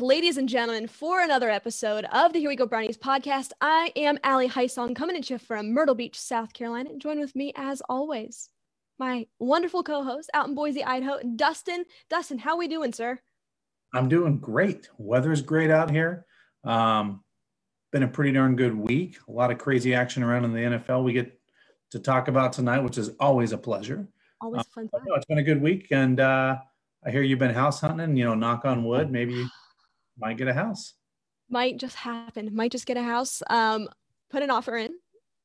back, ladies and gentlemen, for another episode of the Here We Go Brownies podcast. I am Allie Heisong coming at you from Myrtle Beach, South Carolina. Join with me, as always, my wonderful co-host out in Boise, Idaho, Dustin. Dustin, how we doing, sir? I'm doing great. Weather's great out here. Um, been a pretty darn good week. A lot of crazy action around in the NFL. We get to talk about tonight, which is always a pleasure. Always fun. Uh, no, it's been a good week, and uh, I hear you've been house hunting. You know, knock on wood, maybe might get a house. Might just happen. Might just get a house. Um, put an offer in.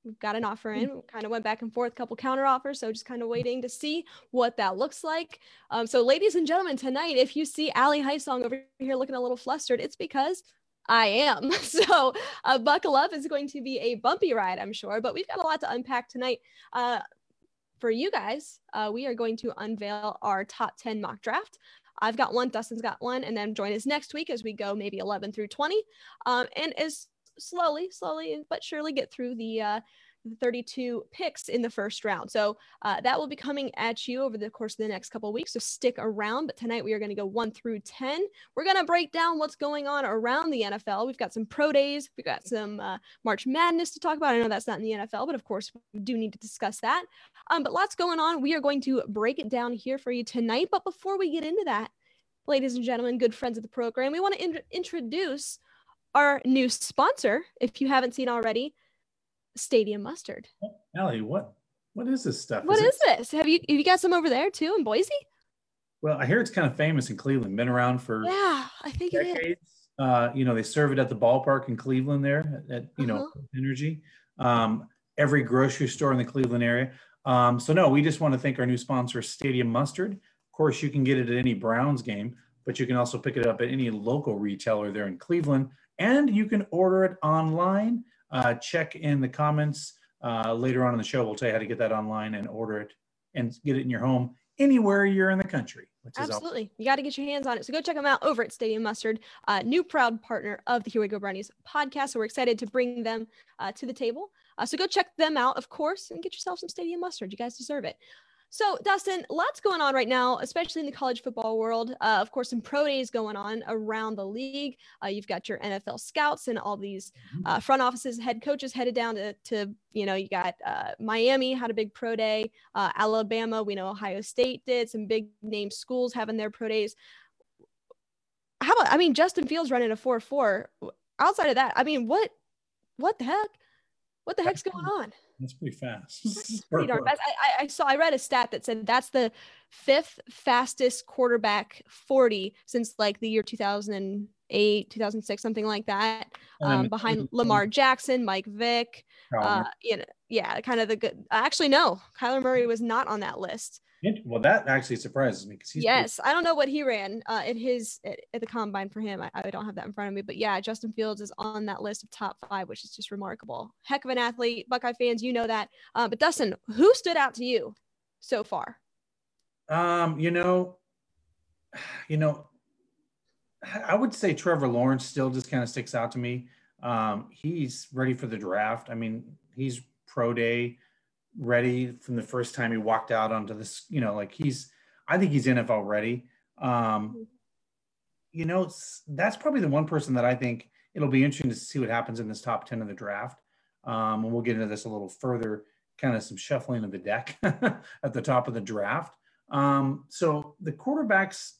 We've got an offer in. Kind of went back and forth, couple counter offers. So just kind of waiting to see what that looks like. Um, so, ladies and gentlemen, tonight, if you see Ali Heisong over here looking a little flustered, it's because I am. So, uh, buckle up. It's going to be a bumpy ride, I'm sure, but we've got a lot to unpack tonight. Uh, for you guys, uh, we are going to unveil our top 10 mock draft. I've got one, Dustin's got one, and then join us next week as we go maybe 11 through 20. Um, and as slowly, slowly, but surely get through the uh, 32 picks in the first round. So uh, that will be coming at you over the course of the next couple weeks. So stick around. But tonight we are going to go one through 10. We're going to break down what's going on around the NFL. We've got some pro days, we've got some uh, March Madness to talk about. I know that's not in the NFL, but of course we do need to discuss that. Um, but lots going on. We are going to break it down here for you tonight. But before we get into that, ladies and gentlemen, good friends of the program, we want to in- introduce our new sponsor, if you haven't seen already Stadium Mustard. Allie, what what is this stuff? What is, is this? Have you have you got some over there too in Boise? Well, I hear it's kind of famous in Cleveland. Been around for yeah, I think decades. it is. Uh, you know, they serve it at the ballpark in Cleveland there at, you uh-huh. know Energy. Um, every grocery store in the Cleveland area. Um, so no, we just want to thank our new sponsor, Stadium Mustard. Of course, you can get it at any Browns game, but you can also pick it up at any local retailer there in Cleveland, and you can order it online uh, check in the comments uh, later on in the show. We'll tell you how to get that online and order it and get it in your home anywhere you're in the country. Absolutely. Awesome. You got to get your hands on it. So go check them out over at Stadium Mustard, uh, new proud partner of the Here We Go Brownies podcast. So we're excited to bring them uh, to the table. Uh, so go check them out, of course, and get yourself some Stadium Mustard. You guys deserve it. So, Dustin, lots going on right now, especially in the college football world. Uh, of course, some pro days going on around the league. Uh, you've got your NFL scouts and all these mm-hmm. uh, front offices, head coaches headed down to, to you know, you got uh, Miami had a big pro day, uh, Alabama, we know Ohio State did, some big name schools having their pro days. How about, I mean, Justin Fields running a 4 4. Outside of that, I mean, what, what the heck? What the heck's going on? That's pretty fast. pretty darn fast. I, I saw I read a stat that said that's the fifth fastest quarterback 40 since like the year 2008, 2006, something like that. Um, behind Lamar Jackson, Mike Vick. Uh, you know, yeah, kind of the good. Actually, no, Kyler Murray was not on that list. Well, that actually surprises me because he's yes, pretty- I don't know what he ran uh, at his at, at, the combine for him. I, I, don't have that in front of me, but yeah, Justin Fields is on that list of top five, which is just remarkable. Heck of an athlete, Buckeye fans, you know that. Uh, but Dustin, who stood out to you so far? Um, you know, you know, I would say Trevor Lawrence still just kind of sticks out to me. Um, he's ready for the draft. I mean, he's pro day ready from the first time he walked out onto this. You know, like he's, I think he's NFL ready. Um, you know, that's probably the one person that I think it'll be interesting to see what happens in this top 10 of the draft. Um, and we'll get into this a little further, kind of some shuffling of the deck at the top of the draft. Um, so the quarterbacks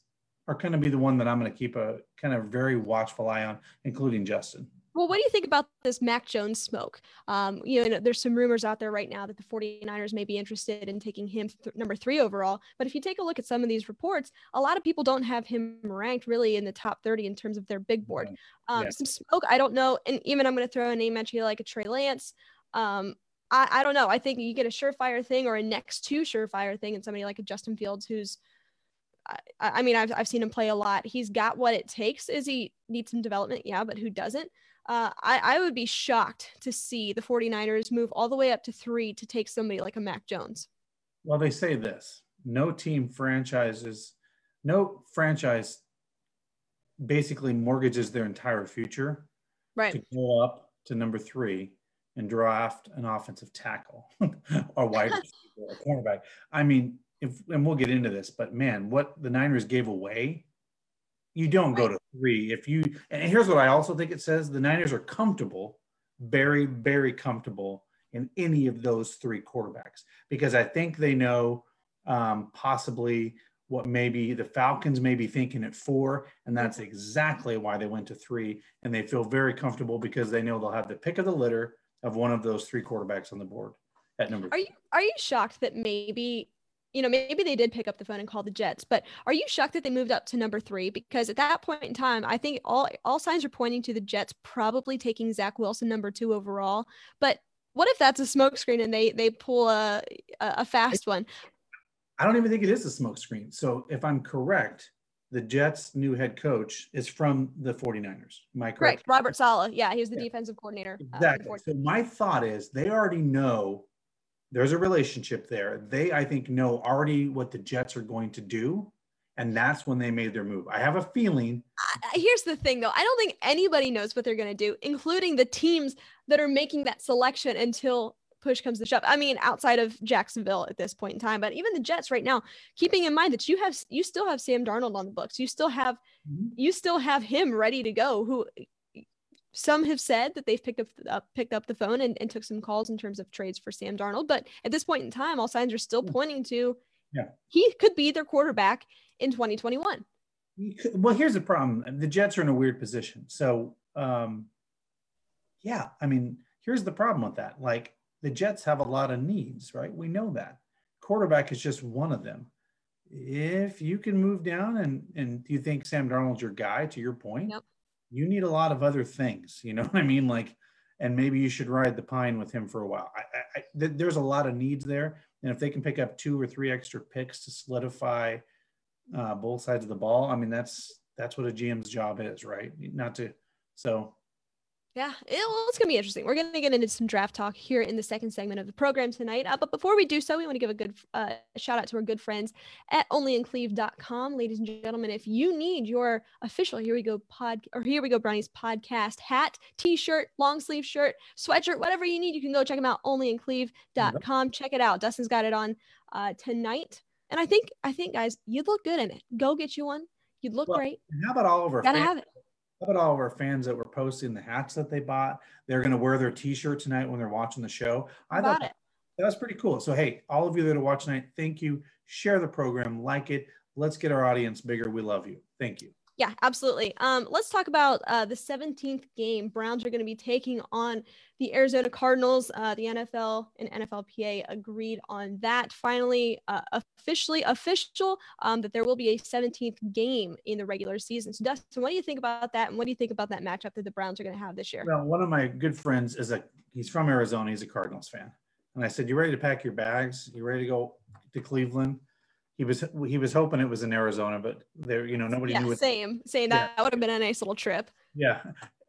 are going to be the one that I'm going to keep a kind of very watchful eye on, including Justin. Well, what do you think about this Mac Jones smoke? Um, you know, there's some rumors out there right now that the 49ers may be interested in taking him th- number three overall. But if you take a look at some of these reports, a lot of people don't have him ranked really in the top 30 in terms of their big board. Um, yeah. Some smoke, I don't know. And even I'm going to throw a name at you like a Trey Lance. Um, I, I don't know. I think you get a surefire thing or a next to surefire thing and somebody like a Justin Fields who's I, I mean, I've, I've seen him play a lot. He's got what it takes. Is he needs some development? Yeah, but who doesn't? Uh, I, I would be shocked to see the 49ers move all the way up to three to take somebody like a Mac Jones. Well, they say this no team franchises, no franchise basically mortgages their entire future right. to go up to number three and draft an offensive tackle or wide receiver, a cornerback. I mean, if and we'll get into this, but man, what the Niners gave away You don't go to three if you. And here's what I also think it says: the Niners are comfortable, very, very comfortable in any of those three quarterbacks because I think they know um, possibly what maybe the Falcons may be thinking at four, and that's exactly why they went to three. And they feel very comfortable because they know they'll have the pick of the litter of one of those three quarterbacks on the board at number. Are you are you shocked that maybe you know maybe they did pick up the phone and call the Jets, but are you shocked that they moved up to number three? Because at that point in time, I think all all signs are pointing to the Jets probably taking Zach Wilson number two overall. But what if that's a smokescreen and they they pull a a fast one? I don't even think it is a smokescreen. So if I'm correct, the Jets' new head coach is from the 49ers. Am I correct? Robert Saleh. Yeah, he was the yeah. defensive coordinator. Uh, exactly. Uh, so my thought is they already know there's a relationship there. They, I think, know already what the Jets are going to do. And that's when they made their move. I have a feeling. Uh, here's the thing, though. I don't think anybody knows what they're going to do, including the teams that are making that selection until push comes to shove. I mean, outside of Jacksonville at this point in time, but even the Jets right now, keeping in mind that you have you still have Sam Darnold on the books. You still have mm-hmm. you still have him ready to go. Who some have said that they've picked up uh, picked up the phone and, and took some calls in terms of trades for Sam Darnold. But at this point in time, all signs are still pointing to yeah. he could be their quarterback in 2021. Well, here's the problem: the Jets are in a weird position. So, um, yeah, I mean, here's the problem with that. Like, the Jets have a lot of needs, right? We know that. Quarterback is just one of them. If you can move down and and do you think Sam Darnold's your guy, to your point, yep. You need a lot of other things. You know what I mean? Like, and maybe you should ride the pine with him for a while. I, I, th- there's a lot of needs there, and if they can pick up two or three extra picks to solidify uh, both sides of the ball, I mean that's that's what a GM's job is, right? Not to so yeah, it, well, it's going to be interesting. We're going to get into some draft talk here in the second segment of the program tonight. Uh, but before we do so, we want to give a good uh, shout out to our good friends at onlyincleve.com. Ladies and gentlemen, if you need your official Here We Go pod or Here We Go Brownies podcast hat, t shirt, long sleeve shirt, sweatshirt, whatever you need, you can go check them out, onlyincleve.com. Check it out. Dustin's got it on uh, tonight. And I think, I think, guys, you'd look good in it. Go get you one. You'd look well, great. How about all of our Gotta have it how about all of our fans that were posting the hats that they bought? They're going to wear their T-shirt tonight when they're watching the show. I thought it. that was pretty cool. So hey, all of you that are watching tonight, thank you. Share the program, like it. Let's get our audience bigger. We love you. Thank you. Yeah, absolutely. Um, let's talk about uh, the 17th game. Browns are going to be taking on the Arizona Cardinals. Uh, the NFL and NFLPA agreed on that. Finally, uh, officially official um, that there will be a 17th game in the regular season. So, Dustin, what do you think about that? And what do you think about that matchup that the Browns are going to have this year? Well, one of my good friends is a he's from Arizona. He's a Cardinals fan, and I said, "You ready to pack your bags? You ready to go to Cleveland?" He was he was hoping it was in Arizona, but there, you know, nobody yeah, knew. It. Same, same. That, yeah. would have been a nice little trip. Yeah,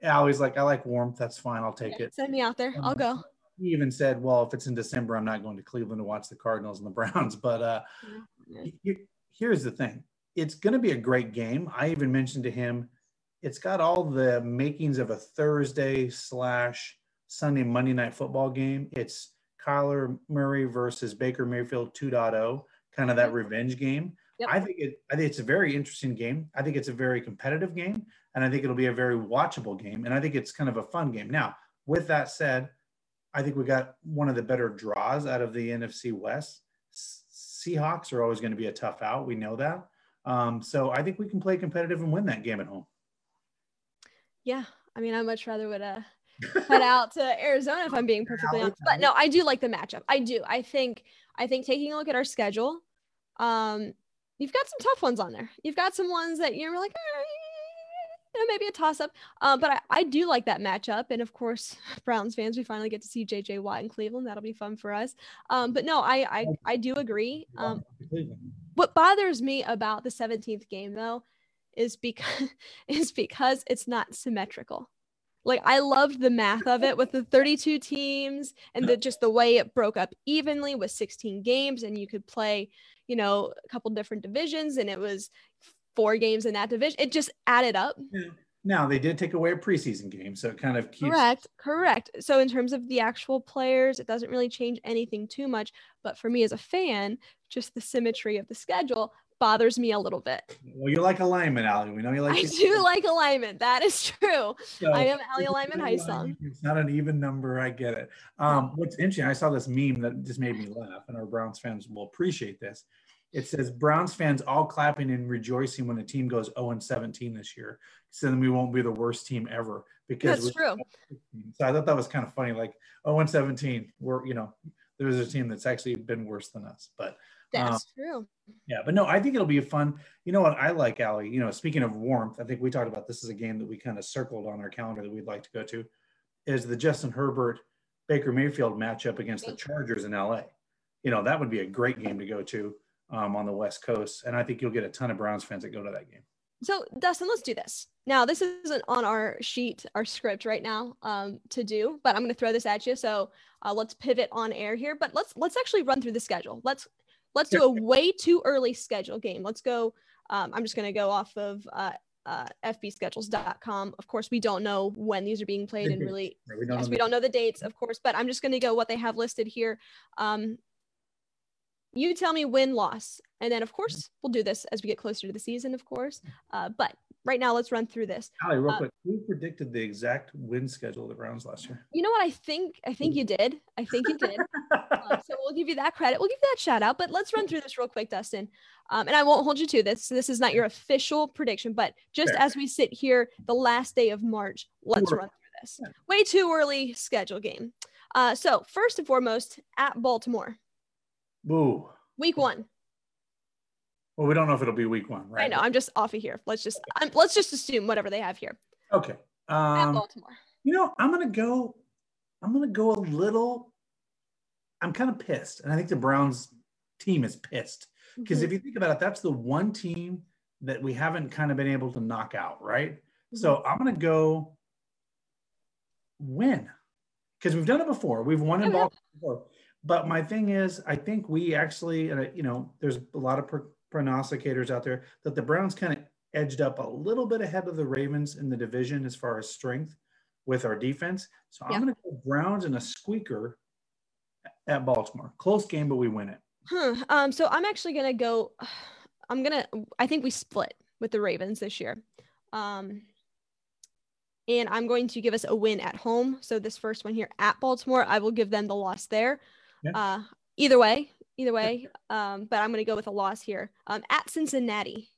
Allie's like, I like warmth. That's fine. I'll take yeah, it. Send me out there. Um, I'll go. He even said, "Well, if it's in December, I'm not going to Cleveland to watch the Cardinals and the Browns." But uh, yeah. here's the thing: it's going to be a great game. I even mentioned to him, it's got all the makings of a Thursday slash Sunday Monday night football game. It's Kyler Murray versus Baker Mayfield 2.0 kind of that revenge game. Yep. I think it. I think it's a very interesting game. I think it's a very competitive game, and I think it'll be a very watchable game. And I think it's kind of a fun game. Now, with that said, I think we got one of the better draws out of the NFC West. Seahawks are always going to be a tough out. We know that. Um, so I think we can play competitive and win that game at home. Yeah, I mean, I much rather would uh, head out to Arizona if I'm being perfectly honest. But no, I do like the matchup. I do. I think. I think taking a look at our schedule, um, you've got some tough ones on there. You've got some ones that you're like, eh, maybe a toss up. Uh, but I, I do like that matchup. And of course, Browns fans, we finally get to see JJ Watt in Cleveland. That'll be fun for us. Um, but no, I, I, I do agree. Um, what bothers me about the 17th game though, is because, is because it's not symmetrical like I loved the math of it with the 32 teams and the just the way it broke up evenly with 16 games and you could play you know, a couple different divisions and it was four games in that division. It just added up. Yeah. Now they did take away a preseason game, so it kind of keeps Correct, correct. So in terms of the actual players, it doesn't really change anything too much. But for me as a fan, just the symmetry of the schedule bothers me a little bit. Well, you like alignment, Allie. We know you like. I do like alignment. That is true. so I am Allie Alignment not High an Song. It's not an even number. I get it. Um, what's interesting, I saw this meme that just made me laugh, and our Browns fans will appreciate this. It says Browns fans all clapping and rejoicing when a team goes 0 and 17 this year. So then we won't be the worst team ever because That's true. So I thought that was kind of funny. Like 0 and 17, we're you know there's a team that's actually been worse than us. But That's true. yeah, but no, I think it'll be a fun. You know what I like, Allie? You know, speaking of warmth, I think we talked about this is a game that we kind of circled on our calendar that we'd like to go to, is the Justin Herbert Baker Mayfield matchup against the Chargers in LA. You know, that would be a great game to go to um, on the West Coast. And I think you'll get a ton of Browns fans that go to that game. So Dustin, let's do this. Now, this isn't on our sheet, our script right now um, to do, but I'm going to throw this at you. So uh, let's pivot on air here. But let's let's actually run through the schedule. Let's let's do a way too early schedule game. Let's go. Um, I'm just going to go off of uh, uh, fbschedules.com. Of course, we don't know when these are being played, and really, Right? We don't yes, we the- don't know the dates, of course. But I'm just going to go what they have listed here. Um, you tell me win loss, and then of course we'll do this as we get closer to the season, of course. Uh, but right now, let's run through this. Allie, real uh, quick, who predicted the exact win schedule of the Browns last year? You know what? I think I think you did. I think you did. Um, so we'll give you that credit. We'll give you that shout out. But let's run through this real quick, Dustin. Um, and I won't hold you to this. This is not your official prediction, but just Fair. as we sit here, the last day of March, let's run through this. Yeah. Way too early schedule game. Uh, so first and foremost, at Baltimore, Boo. week one. Well, we don't know if it'll be week one, right? I know. I'm just off of here. Let's just I'm, let's just assume whatever they have here Okay. Um, Baltimore. You know, I'm gonna go. I'm gonna go a little. I'm kind of pissed, and I think the Browns team is pissed because Mhm. if you think about it, that's the one team that we haven't kind of been able to knock out, right? So Mm-hmm. I'm gonna go win because we've done it before. We've won in Oh. Baltimore before. But my thing is, I think we actually, you know, there's a lot of pro- prognosticators out there that the Browns kind of edged up a little bit ahead of the Ravens in the division as far as strength with our defense. So Yeah. I'm going to go Browns in a squeaker at Baltimore. Close game, but we win it. Huh. Um, so I'm actually gonna go. I'm gonna. I think we split with the Ravens this year. Um, and I'm going to give us a win at home. So this first one here at Baltimore, I will give them the loss there. Yeah. Uh, either way, either way. Um, but I'm gonna go with a loss here. Um, at Cincinnati.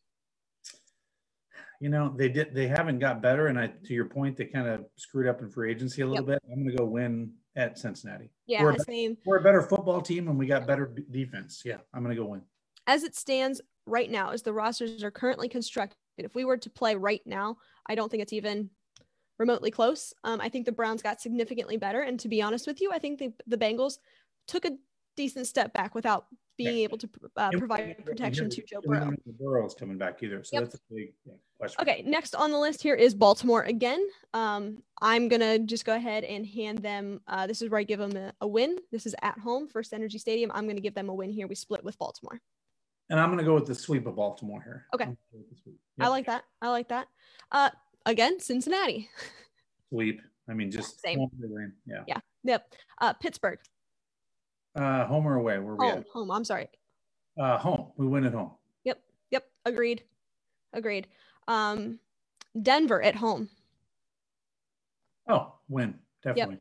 You know, they did. They haven't got better, and I, to your point, they kind of screwed up in free agency a little bit. I'm going to go win at Cincinnati. Yeah, We're a, same. we're a better football team, and we got better defense. Yeah, I'm going to go win. As it stands right now, as the rosters are currently constructed, if we were to play right now, I don't think it's even remotely close. Um, I think the Browns got significantly better, and to be honest with you, I think the the Bengals took a decent step back without being Yeah. able to uh, provide protection to Joe Burrow. Burrow's coming back either, so Yep. that's a big yeah, question. Okay, next on the list here is Baltimore again. Um, I'm gonna just go ahead and hand them. Uh, this is where I give them a, a win. This is at home, First Energy Stadium. I'm gonna give them a win here. We split with Baltimore. And I'm going to go with the sweep of Baltimore here. Okay. I'm gonna go with the sweep. I like that. I like that. Uh, again, Cincinnati. sweep. I mean, just Same. home or win. Yeah. Yeah. Yep. Uh, Pittsburgh. Uh, home or away? Where we Home. Home. I'm sorry. Uh, home. We win at home. Yep. Yep. Agreed. Agreed. Um, Denver at home. Oh, win. Definitely.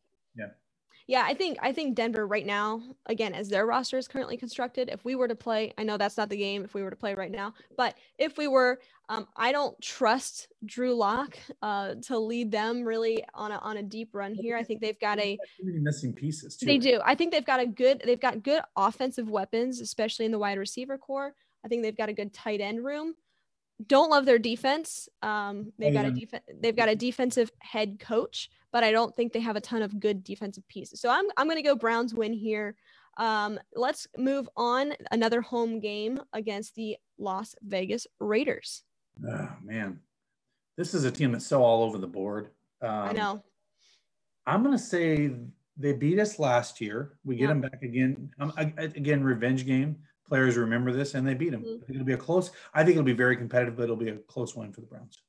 Yeah, I think I think Denver right now, again, as their roster is currently constructed, if we were to play, I know that's not the game if we were to play right now, but if we were, um, I don't trust Drew Lock uh, to lead them really on a on a deep run here. I think they've got a missing pieces too. they do. I think they've got a good they've got good offensive weapons, especially in the wide receiver corps. I think they've got a good tight end room. Don't love their defense. Um, they've got a def- they've got a defensive head coach, but I don't think they have a ton of good defensive pieces. So I'm I'm going to go Browns win here. Um, let's move on. Another home game against the Las Vegas Raiders. Oh man, this is a team that's so all over the board. Um, I know. I'm going to say they beat us last year. We get Yeah. them back again. Um, again, revenge game. Players remember this, and they beat them. Mhm. It'll be a close. I think it'll be very competitive, but it'll be a close win for the Browns.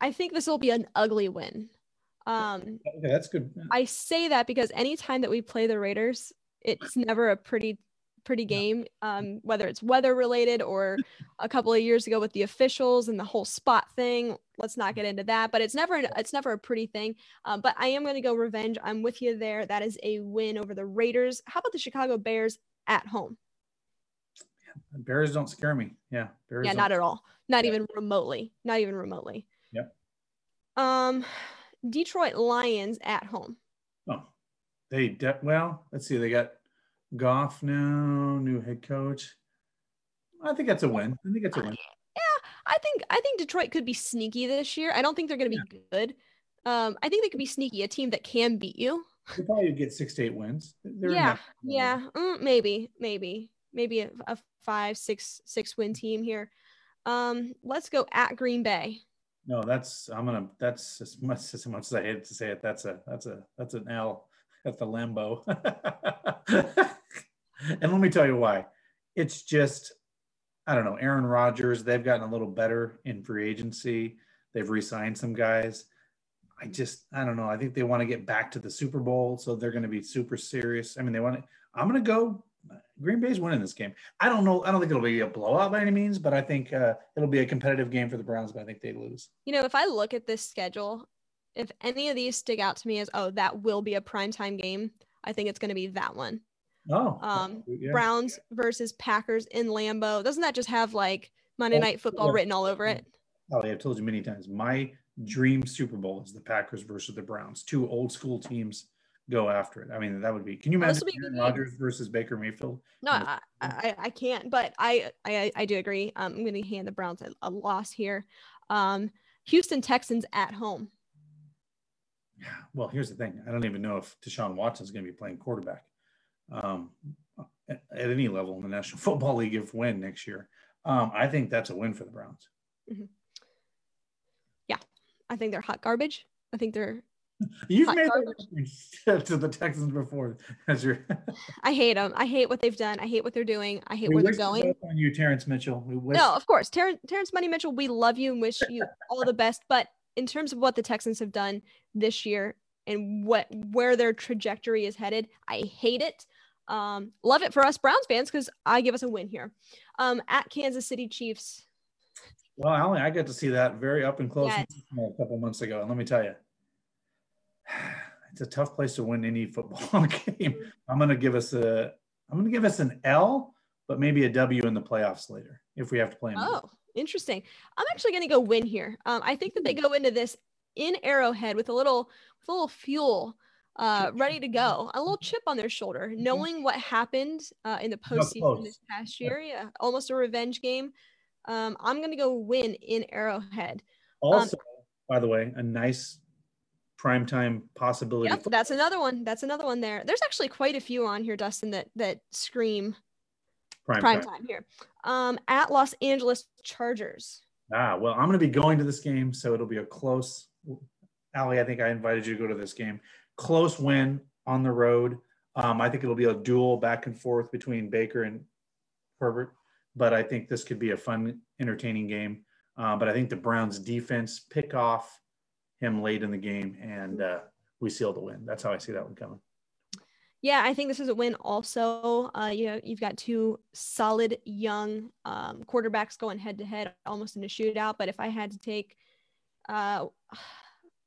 I think this will be an ugly win. Um, okay, that's good. I say that because anytime that we play the Raiders, it's never a pretty pretty game um, whether it's weather related or a couple of years ago with the officials and the whole spot thing let's not get into that but it's never it's never a pretty thing um, but i am going to go revenge i'm with you there that is a win over the raiders how about the chicago bears at home bears don't scare me yeah bears yeah not at all not yeah. even remotely not even remotely yep um detroit lions at home oh they de- well let's see they got Goff now, new head coach. I think that's a win. I think that's a win. Yeah, I think I think Detroit could be sneaky this year. I don't think they're going to be yeah. good. Um, I think they could be sneaky, a team that can beat you. They probably get six to eight wins. They're yeah, yeah, mm, maybe, maybe, maybe a, a, five, six, six win team here. Um, let's go at Green Bay. No, that's I'm gonna. That's as much as much as I hate to say it. That's a that's a that's an L at the Lambeau. and let me tell you why. It's just, I don't know, Aaron Rodgers, they've gotten a little better in free agency. They've re signed some guys. I just, I don't know. I think they want to get back to the Super Bowl. So they're going to be super serious. I mean, they want to, I'm going to go. Green Bay's winning this game. I don't know. I don't think it'll be a blowout by any means, but I think uh, it'll be a competitive game for the Browns, but I think they lose. You know, if I look at this schedule, if any of these stick out to me as, oh, that will be a primetime game, I think it's going to be that one. Oh, um, yeah. Browns versus Packers in Lambeau. Doesn't that just have like Monday Night Football written all over it? Oh, yeah. I've told you many times. My dream Super Bowl is the Packers versus the Browns. Two old school teams go after it. I mean, that would be. Can you imagine Rodgers versus Baker Mayfield? No, I, I, I, can't. But I, I, I do agree. Um, I'm going to hand the Browns a, a loss here. Um, Houston Texans at home. Yeah. Well, here's the thing. I don't even know if Deshaun Watson is going to be playing quarterback um, at, at, any level in the National Football League if win next year. Um, I think that's a win for the Browns. Mm-hmm. Yeah, I think they're hot garbage. I think they're. You've made that to the Texans before as your. I hate them. I hate what they've done. I hate what they're doing. I hate we where they're going. On you, Terrance Mitchell. We wish- no, of course, Terrance, Terrance Money Mitchell. We love you and wish you all the best. But in terms of what the Texans have done this year and what where their trajectory is headed, I hate it. Um, love it for us Browns fans because I give us a win here. Um, at Kansas City Chiefs. Well, Allie, I got to see that very up and close yes. a couple months ago, and let me tell you, it's a tough place to win any football game. I'm going to give us a, I'm going to give us an L, but maybe a W in the playoffs later if we have to play them. Oh, interesting. I'm actually going to go win here. Um, I think that they go into this in Arrowhead with a little with a little fuel uh, ready to go, a little chip on their shoulder, mm-hmm. knowing what happened uh, in the postseason this past year. Yeah, almost a revenge game. Um, I'm going to go win in Arrowhead. Um, also, um, by the way, a nice primetime possibility. Yep, that's another one. That's another one there. There's actually quite a few on here, Dustin, that that scream prime, prime time. time here. Um, at Los Angeles Chargers. Ah, well, I'm going to be going to this game, so it'll be a close. Allie, I think I invited you to go to this game. Close win on the road. Um, I think it'll be a duel back and forth between Baker and Herbert, but I think this could be a fun, entertaining game. Uh, but I think the Browns defense pick off him late in the game, and uh, we seal the win. That's how I see that one coming. Yeah, I think this is a win. Also, uh, you know, you've got two solid young um, quarterbacks going head to head, almost in a shootout. But if I had to take uh,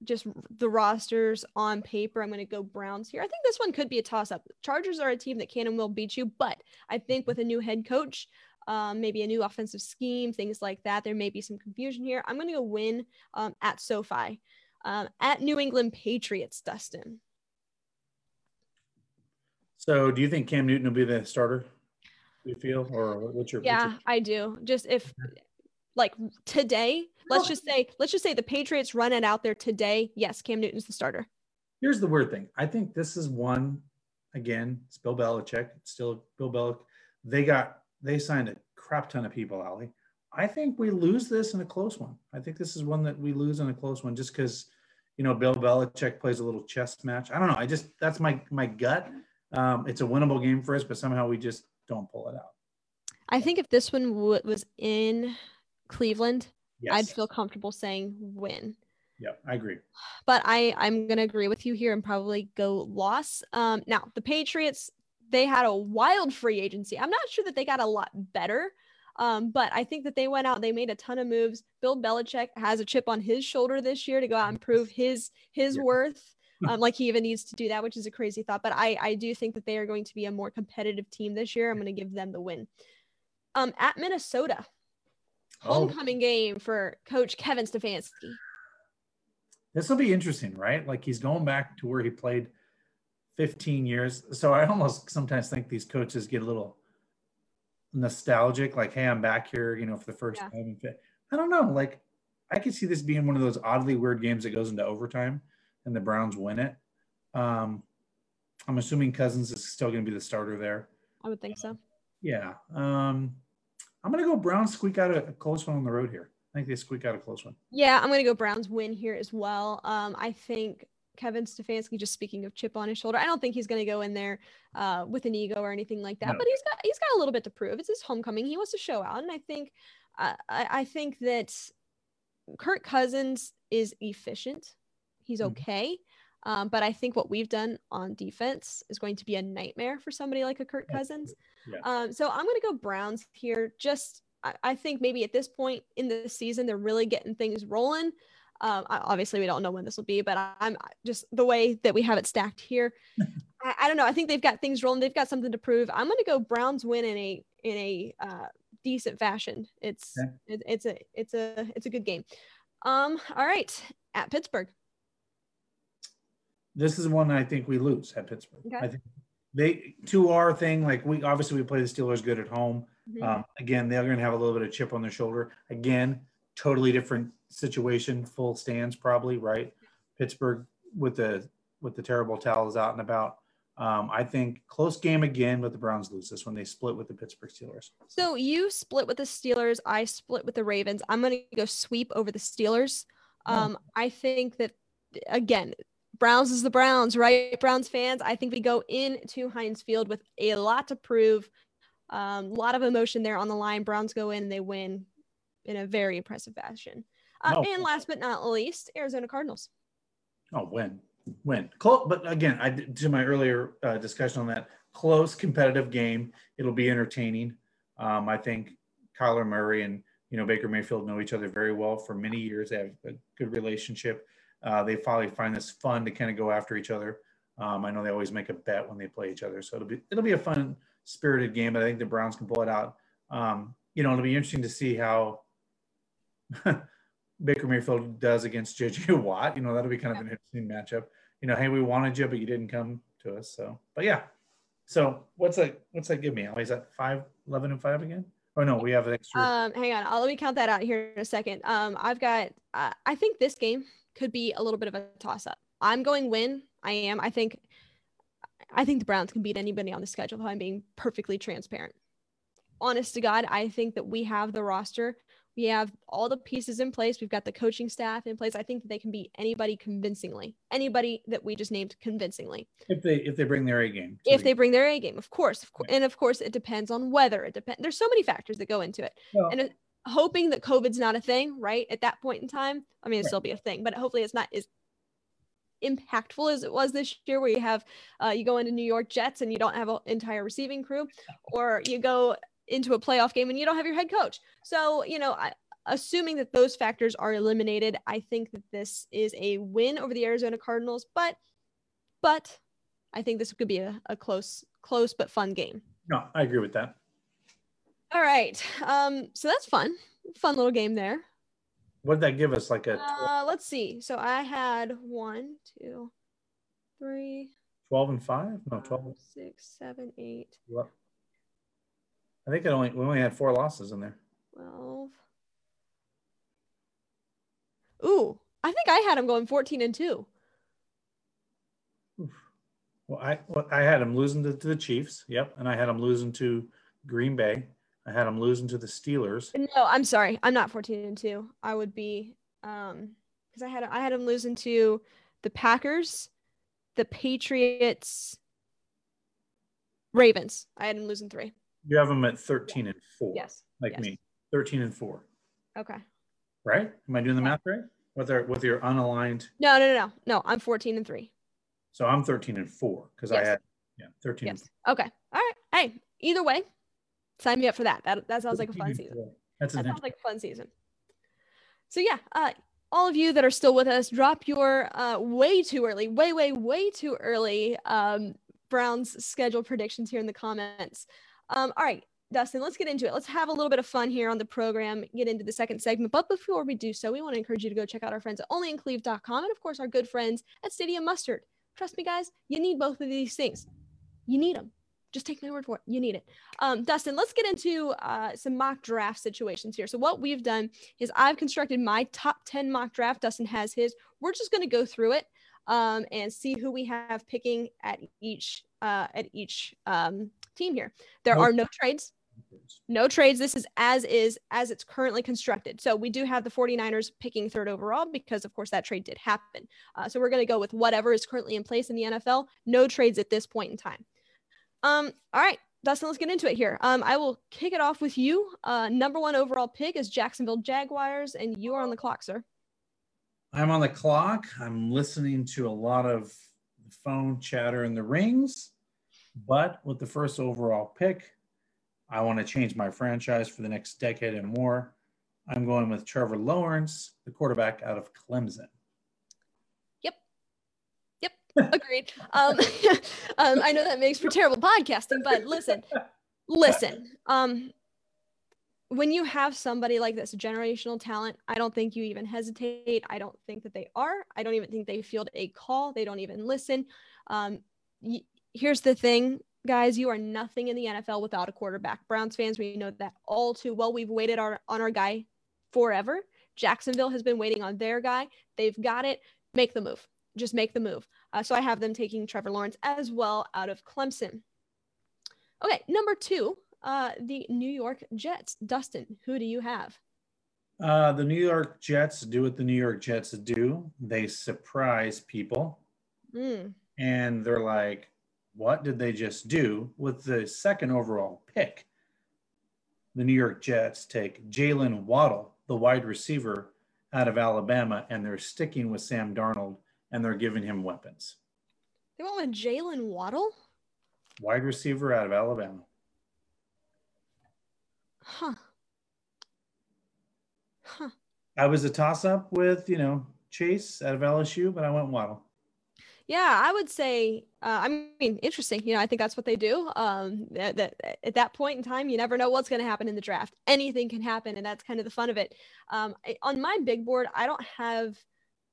just the rosters on paper, I'm going to go Browns here. I think this one could be a toss up. Chargers are a team that can and will beat you, but I think with a new head coach, um, maybe a new offensive scheme, things like that, there may be some confusion here. I'm going to go win um, at SoFi. Um, at New England Patriots, Dustin. So, do you think Cam Newton will be the starter? Do you feel, or what's your? Yeah, what's your... I do. Just if, like today, let's just say, let's just say the Patriots run it out there today. Yes, Cam Newton's the starter. Here's the weird thing. I think this is one. Again, it's Bill Belichick. It's still Bill Belichick. They got they signed a crap ton of people, Ali. I think we lose this in a close one. I think this is one that we lose in a close one just because, you know, Bill Belichick plays a little chess match. I don't know. I just that's my my gut. Um, it's a winnable game for us, but somehow we just don't pull it out. I think if this one w- was in Cleveland, Yes. I'd feel comfortable saying win. Yeah, I agree. But I I'm gonna agree with you here and probably go loss. Um, now the Patriots they had a wild free agency. I'm not sure that they got a lot better. Um, but I think that they went out, they made a ton of moves. Bill Belichick has a chip on his shoulder this year to go out and prove his his Yeah. worth. Um, like he even needs to do that, which is a crazy thought. But I I do think that they are going to be a more competitive team this year. I'm going to give them the win. Um, at Minnesota, Oh, homecoming game for Coach Kevin Stefanski. this will be interesting, right? Like he's going back to where he played 15 years. So I almost sometimes think these coaches get a little nostalgic, like, hey, I'm back here, you know, for the first Yeah. time. I don't know. Like, I could see this being one of those oddly weird games that goes into overtime and the Browns win it. Um, I'm assuming Cousins is still going to be the starter there. I would think so. Yeah. Um, I'm going to go Browns squeak out a, a close one on the road here. I think they squeak out a close one. Yeah, I'm gonna go Browns win here as well. Um, I think Kevin Stefanski, just speaking of chip on his shoulder, I don't think he's gonna go in there uh, with an ego or anything like that. No. But he's got he's got a little bit to prove. It's his homecoming. He wants to show out, and I think uh, I, I think that Kirk Cousins is efficient. He's Mhm. okay. Um, but I think what we've done on defense is going to be a nightmare for somebody like a Kirk Cousins. Yeah. Um, so I'm going to go Browns here. Just I, I think maybe at this point in the season they're really getting things rolling. Um, obviously we don't know when this will be, but I'm just the way that we have it stacked here. I, I don't know. I think they've got things rolling. They've got something to prove. I'm going to go Browns win in a in a uh, decent fashion. It's Okay. it, it's a it's a it's a good game. Um, all right, at Pittsburgh. this is one I think we lose at Pittsburgh. Okay. I think they to our thing, like we obviously we play the Steelers good at home. Mhm. Um, again, they're going to have a little bit of chip on their shoulder. Again, totally different situation, full stands probably, right? Pittsburgh with the with the terrible towels out and about. Um, I think close game again, but the Browns lose this when they split with the Pittsburgh Steelers. So you split with the Steelers. I split with the Ravens. I'm going to go sweep over the Steelers. Oh. Um, I think that again, Browns is the Browns, right? Browns fans. I think we go into Heinz Field with a lot to prove. A um, lot of emotion there on the line. Browns go in and they win in a very impressive fashion. Uh, No. And last but not least, Arizona Cardinals. Oh, win, win. Close, but again, I to my earlier uh, discussion on that close competitive game. It'll be entertaining. Um, I think Kyler Murray and you know Baker Mayfield know each other very well for many years. They have a good relationship. Uh, they finally find this fun to kind of go after each other. Um, I know they always make a bet when they play each other, so it'll be it'll be a fun spirited game. But I think the Browns can pull it out. Um, you know, it'll be interesting to see how Baker Mayfield does against JJ Watt. You know, that'll be kind of an interesting matchup. You know, hey, we wanted you, but you didn't come to us. So, but yeah. So what's that? What's that give me? Is that five, 11 and five again? Oh no, we have an extra. Um, hang on, I'll, let me count that out here in a second. Um, I've got. Uh, I think this game could be a little bit of a toss up. I'm going win. I am. I think. I think the Browns can beat anybody on the schedule. If I'm being perfectly transparent. Honest to God, I think that we have the roster. We have all the pieces in place. We've got the coaching staff in place. I think that they can beat anybody convincingly. Anybody that we just named convincingly if they if they bring their A game. if the- they bring their A game, of course, of course, and of course, it depends on weather. It depends. There's so many factors that go into it, Well- and it, hoping that COVID's not a thing, right? At that point in time, I mean, it'll Right. still be a thing, but hopefully, it's not as impactful as it was this year, where you have uh, you go into New York Jets and you don't have an entire receiving crew, or you go into a playoff game and you don't have your head coach. So, you know, I, assuming that those factors are eliminated, I think that this is a win over the Arizona Cardinals, but but I think this could be a, a close, close but fun game. no, I agree with that. All right. Um, so that's fun. Fun little game there. What did that give us? Like a Uh, let's see. So I had one, two, three, twelve and five? No, five, twelve. six, seven, eight, I think it only we only had four losses in there. 12. Ooh, I think I had him going 14 and 2. Well, I well, I had them losing to, to the Chiefs. Yep, and I had them losing to Green Bay. I had them losing to the Steelers. No, I'm sorry. I'm not 14 and 2. I would be um because I had I had him losing to the Packers, the Patriots, Ravens. I had him losing 3. You have them at thirteen and four. Yes. like yes. me, thirteen and four. Okay. right? Am I doing the math right? With our with your unaligned. No, no, no, no, no. I'm 14 and three. So I'm 13 and four because yes. I had yeah 13. Yes. Okay. All right. Hey, either way, sign me up for that. That that sounds like a fun season. That's that sounds like a fun season. So yeah, uh, all of you that are still with us, drop your uh, way too early, way, way, way too early um, Browns schedule predictions here in the comments. Um, all right, Dustin, let's get into it. Let's have a little bit of fun here on the program, get into the second segment. But before we do so, we want to encourage you to go check out our friends at onlyincleve.com and, of course, our good friends at Stadium Mustard. Trust me, guys, you need both of these things. You need them. Just take my word for it. You need it. Um, Dustin, let's get into uh, some mock draft situations here. So, what we've done is I've constructed my top 10 mock draft. Dustin has his. We're just going to go through it um, and see who we have picking at each uh, at each um, team here. There are no trades. No trades. This is as is as it's currently constructed. So we do have the 49ers picking third overall because, of course, that trade did happen. Uh, so we're going to go with whatever is currently in place in the NFL. No trades at this point in time. Um, all right, Dustin, let's get into it here. Um, I will kick it off with you. Uh, number one overall pick is Jacksonville Jaguars, and you are on the clock, sir. I'm on the clock. I'm listening to a lot of phone chatter in the rings, but with the first overall pick, I want to change my franchise for the next decade and more. I'm going with Trevor Lawrence, the quarterback out of Clemson. Yep. Yep. Agreed. um, um, I know that makes for terrible podcasting, but listen, listen. Um, when you have somebody like this, generational talent, I don't think you even hesitate. I don't think that they are. I don't even think they field a call. They don't even listen. Um, y- here's the thing guys, you are nothing in the NFL without a quarterback. Browns fans, we know that all too well. We've waited our, on our guy forever. Jacksonville has been waiting on their guy. They've got it. Make the move. Just make the move. Uh, so I have them taking Trevor Lawrence as well out of Clemson. Okay, number two, uh, the New York Jets. Dustin, who do you have? Uh, the New York Jets do what the New York Jets do. They surprise people. Mm. And they're like, what did they just do with the second overall pick? The New York Jets take Jaylen Waddle, the wide receiver out of Alabama, and they're sticking with Sam Darnold and they're giving him weapons. They went with Jaylen Waddle? Wide receiver out of Alabama. Huh. Huh. I was a toss up with, you know, Chase out of LSU, but I went Waddle. Yeah, I would say. Uh, I mean, interesting. You know, I think that's what they do. Um, that, that at that point in time, you never know what's going to happen in the draft. Anything can happen, and that's kind of the fun of it. Um, I, on my big board, I don't have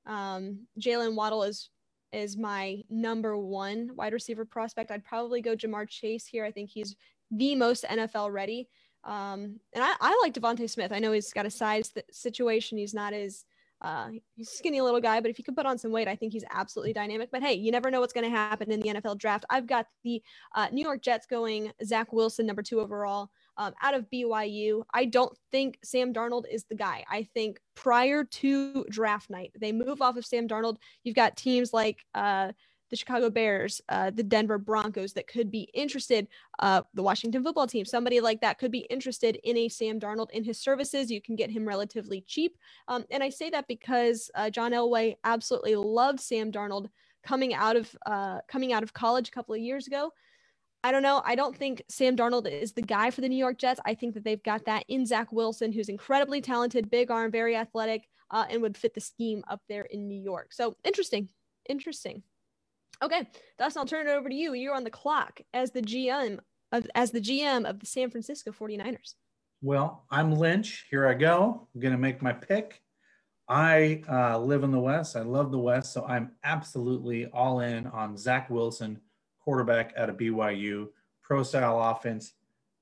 um, Jaylen Waddle as is my number one wide receiver prospect. I'd probably go Ja'Marr Chase here. I think he's the most NFL ready. Um, and I, I like DeVonta Smith. I know he's got a size th- situation. He's not as uh, he's a skinny little guy, but if he could put on some weight, I think he's absolutely dynamic. But hey, you never know what's going to happen in the NFL draft. I've got the uh, New York Jets going Zach Wilson, number two overall, um, out of BYU. I don't think Sam Darnold is the guy. I think prior to draft night, they move off of Sam Darnold. You've got teams like uh, the Chicago Bears, uh, the Denver Broncos that could be interested, uh, the Washington football team, somebody like that could be interested in a Sam Darnold in his services. You can get him relatively cheap. Um, and I say that because uh, John Elway absolutely loved Sam Darnold coming out of uh, coming out of college a couple of years ago. I don't know. I don't think Sam Darnold is the guy for the New York Jets. I think that they've got that in Zach Wilson, who's incredibly talented, big arm, very athletic, uh, and would fit the scheme up there in New York. So interesting. Interesting. Okay, Dustin, I'll turn it over to you. You're on the clock as the GM of as the GM of the San Francisco 49ers. Well, I'm Lynch. Here I go. I'm gonna make my pick. I uh, live in the West. I love the West, so I'm absolutely all in on Zach Wilson, quarterback out of BYU, pro style offense,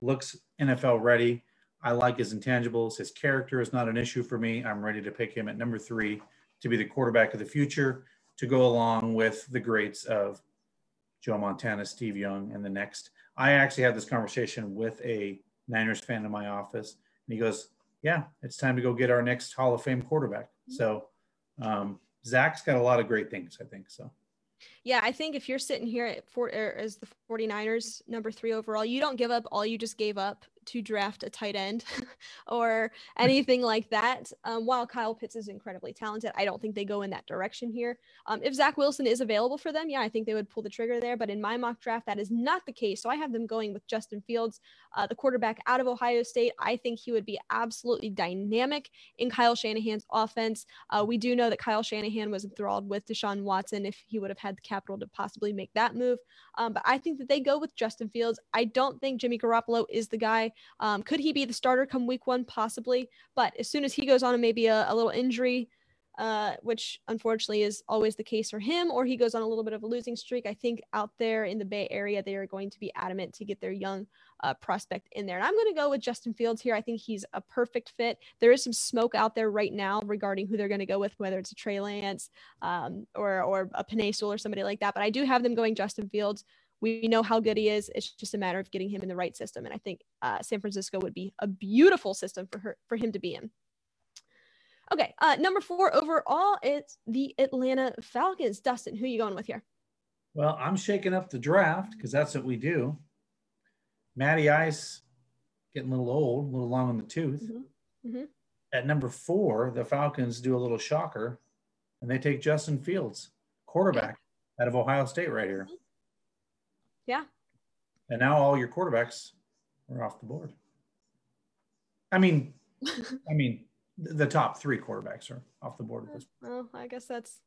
looks NFL ready. I like his intangibles. His character is not an issue for me. I'm ready to pick him at number three to be the quarterback of the future to go along with the greats of Joe Montana, Steve Young, and the next. I actually had this conversation with a Niners fan in my office, and he goes, "Yeah, it's time to go get our next Hall of Fame quarterback." So um, Zach's got a lot of great things, I think. So. Yeah, I think if you're sitting here at four, er, as the 49ers number three overall, you don't give up all you just gave up to draft a tight end or anything like that. Um, while Kyle Pitts is incredibly talented, I don't think they go in that direction here. Um, if Zach Wilson is available for them, yeah, I think they would pull the trigger there. But in my mock draft, that is not the case. So I have them going with Justin Fields, uh, the quarterback out of Ohio State. I think he would be absolutely dynamic in Kyle Shanahan's offense. Uh, we do know that Kyle Shanahan was enthralled with Deshaun Watson if he would have had the capital to possibly make that move. Um, but I think that they go with Justin Fields. I don't think Jimmy Garoppolo is the guy. Um, could he be the starter come week one? Possibly. But as soon as he goes on maybe a, a little injury, uh, which unfortunately is always the case for him, or he goes on a little bit of a losing streak. I think out there in the Bay Area, they are going to be adamant to get their young uh, prospect in there. And I'm going to go with Justin Fields here. I think he's a perfect fit. There is some smoke out there right now regarding who they're going to go with, whether it's a Trey Lance um, or or a Sewell or somebody like that. But I do have them going Justin Fields. We know how good he is. It's just a matter of getting him in the right system. And I think uh, San Francisco would be a beautiful system for her for him to be in. Okay, uh, number four overall, it's the Atlanta Falcons. Dustin, who are you going with here? Well, I'm shaking up the draft because that's what we do. Matty Ice getting a little old, a little long in the tooth. Mm-hmm. Mm-hmm. At number four, the Falcons do a little shocker and they take Justin Fields, quarterback out of Ohio State right here. Mm-hmm. Yeah. And now all your quarterbacks are off the board. I mean, I mean, the top three quarterbacks are off the board at this point. Well, I guess that's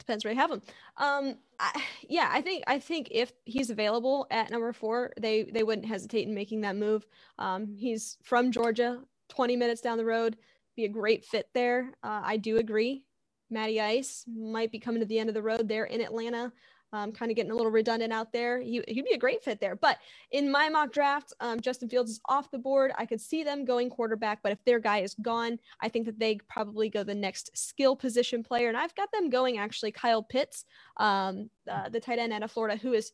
depends where you have him. Um, I, yeah, I think I think if he's available at number four, they they wouldn't hesitate in making that move. Um, he's from Georgia, 20 minutes down the road, be a great fit there. Uh, I do agree. Matty Ice might be coming to the end of the road there in Atlanta um, kind of getting a little redundant out there. He, would be a great fit there. But in my mock draft, um, Justin Fields is off the board. I could see them going quarterback, but if their guy is gone, I think that they probably go the next skill position player. And I've got them going actually Kyle Pitts, um, uh, the tight end out of Florida, who is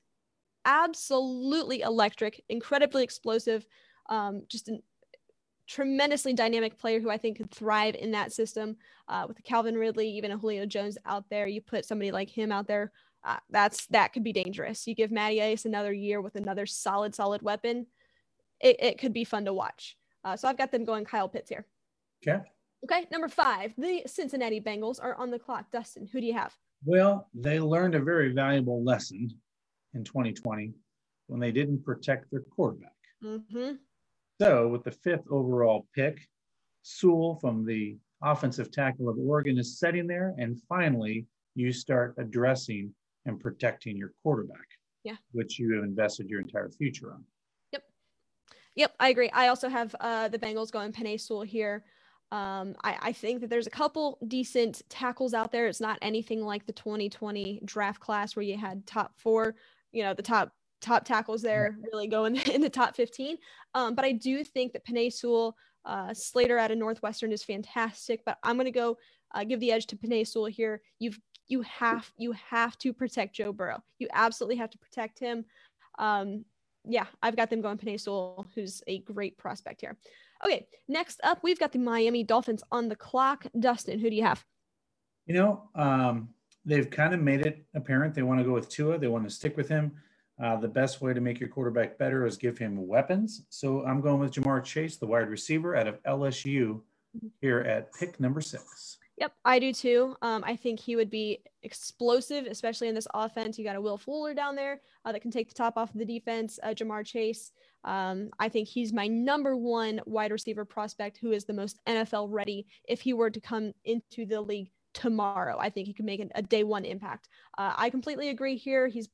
absolutely electric, incredibly explosive, um, just an tremendously dynamic player who I think could thrive in that system. Uh, with Calvin Ridley, even a Julio Jones out there, you put somebody like him out there uh, that's that could be dangerous. You give Matty Ice another year with another solid, solid weapon, it, it could be fun to watch. Uh, so I've got them going Kyle Pitts here. Okay. Okay. Number five, the Cincinnati Bengals are on the clock. Dustin, who do you have? Well, they learned a very valuable lesson in 2020 when they didn't protect their quarterback. Mm-hmm. So, with the fifth overall pick, Sewell from the offensive tackle of Oregon is sitting there, and finally, you start addressing and protecting your quarterback. Yeah. Which you have invested your entire future on. Yep. Yep. I agree. I also have uh, the Bengals going Sewell here. Um, I, I think that there's a couple decent tackles out there. It's not anything like the 2020 draft class where you had top four, you know, the top top tackles there really going in the top 15. Um, but I do think that Penei Sewell, uh, Slater out of Northwestern is fantastic. But I'm going to go uh, give the edge to Penei Sewell here. You've you have you have to protect Joe Burrow. You absolutely have to protect him. Um, yeah, I've got them going Penei Sewell, who's a great prospect here. Okay, next up, we've got the Miami Dolphins on the clock. Dustin, who do you have? You know, um, they've kind of made it apparent they want to go with Tua. They want to stick with him. Uh, the best way to make your quarterback better is give him weapons. So I'm going with Ja'Marr Chase, the wide receiver out of LSU, mm-hmm. here at pick number six. Yep, I do too. Um, I think he would be explosive, especially in this offense. You got a Will Fuller down there uh, that can take the top off of the defense. Uh, Ja'Marr Chase. Um, I think he's my number one wide receiver prospect who is the most NFL ready if he were to come into the league tomorrow. I think he could make a day one impact. Uh, I completely agree here. He's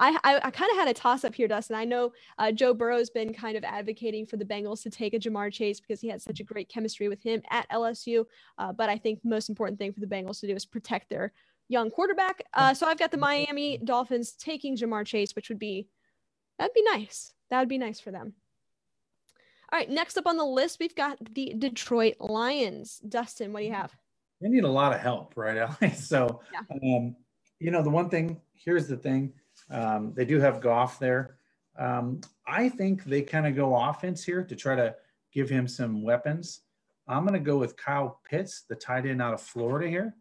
I, I, I kind of had a toss up here, Dustin. I know uh, Joe Burrow's been kind of advocating for the Bengals to take a Ja'Marr Chase because he had such a great chemistry with him at LSU. Uh, but I think the most important thing for the Bengals to do is protect their young quarterback. Uh, so I've got the Miami Dolphins taking Ja'Marr Chase, which would be that'd be nice. That would be nice for them. All right, next up on the list, we've got the Detroit Lions. Dustin, what do you have? They need a lot of help, right, Ellie? so, yeah. um, you know, the one thing here's the thing um, they do have Goff there. Um, I think they kind of go offense here to try to give him some weapons. I'm going to go with Kyle Pitts, the tight end out of Florida here,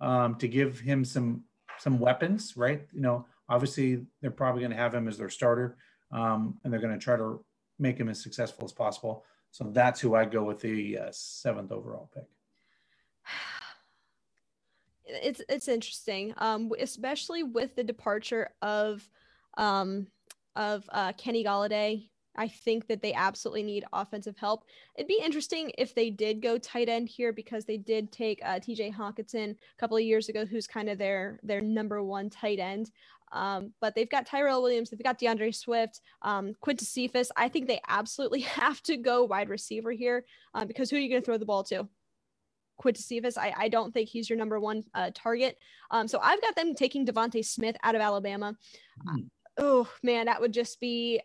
um, to give him some some weapons. Right? You know, obviously they're probably going to have him as their starter, um, and they're going to try to make him as successful as possible. So that's who I go with the uh, seventh overall pick. It's it's interesting, um, especially with the departure of um, of uh, Kenny Golladay. I think that they absolutely need offensive help. It'd be interesting if they did go tight end here because they did take uh, TJ Hockenson a couple of years ago, who's kind of their their number one tight end. Um, but they've got Tyrell Williams, they've got D'Andre Swift, um, Quintez Cephus. I think they absolutely have to go wide receiver here um, because who are you going to throw the ball to? Quintez Cephus. I, I don't think he's your number one uh, target. Um, so I've got them taking DeVonta Smith out of Alabama. Mm. oh man, that would just be.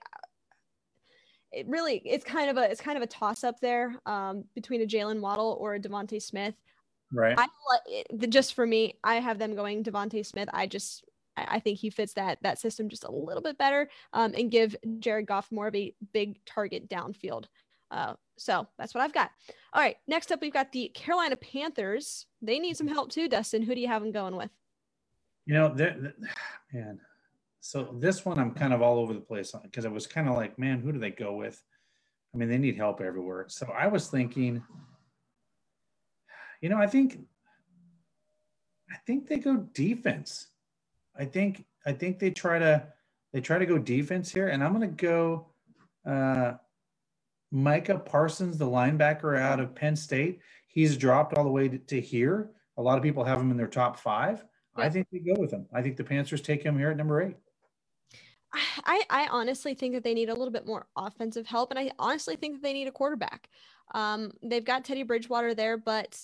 It really, it's kind of a, it's kind of a toss up there um, between a Jaylen Waddle or a DeVonta Smith. Right. I just for me, I have them going DeVonta Smith. I just I think he fits that that system just a little bit better um, and give Jared Goff more of a big target downfield. Uh, so that's what I've got. All right, next up we've got the Carolina Panthers. They need some help too, Dustin. Who do you have them going with? You know, man. So this one I'm kind of all over the place because I was kind of like, man, who do they go with? I mean, they need help everywhere. So I was thinking, you know, I think I think they go defense. I think I think they try to they try to go defense here, and I'm going to go uh, Micah Parsons, the linebacker out of Penn State. He's dropped all the way to, to here. A lot of people have him in their top five. I think they go with him. I think the Panthers take him here at number eight. I, I honestly think that they need a little bit more offensive help, and I honestly think that they need a quarterback. Um, they've got Teddy Bridgewater there, but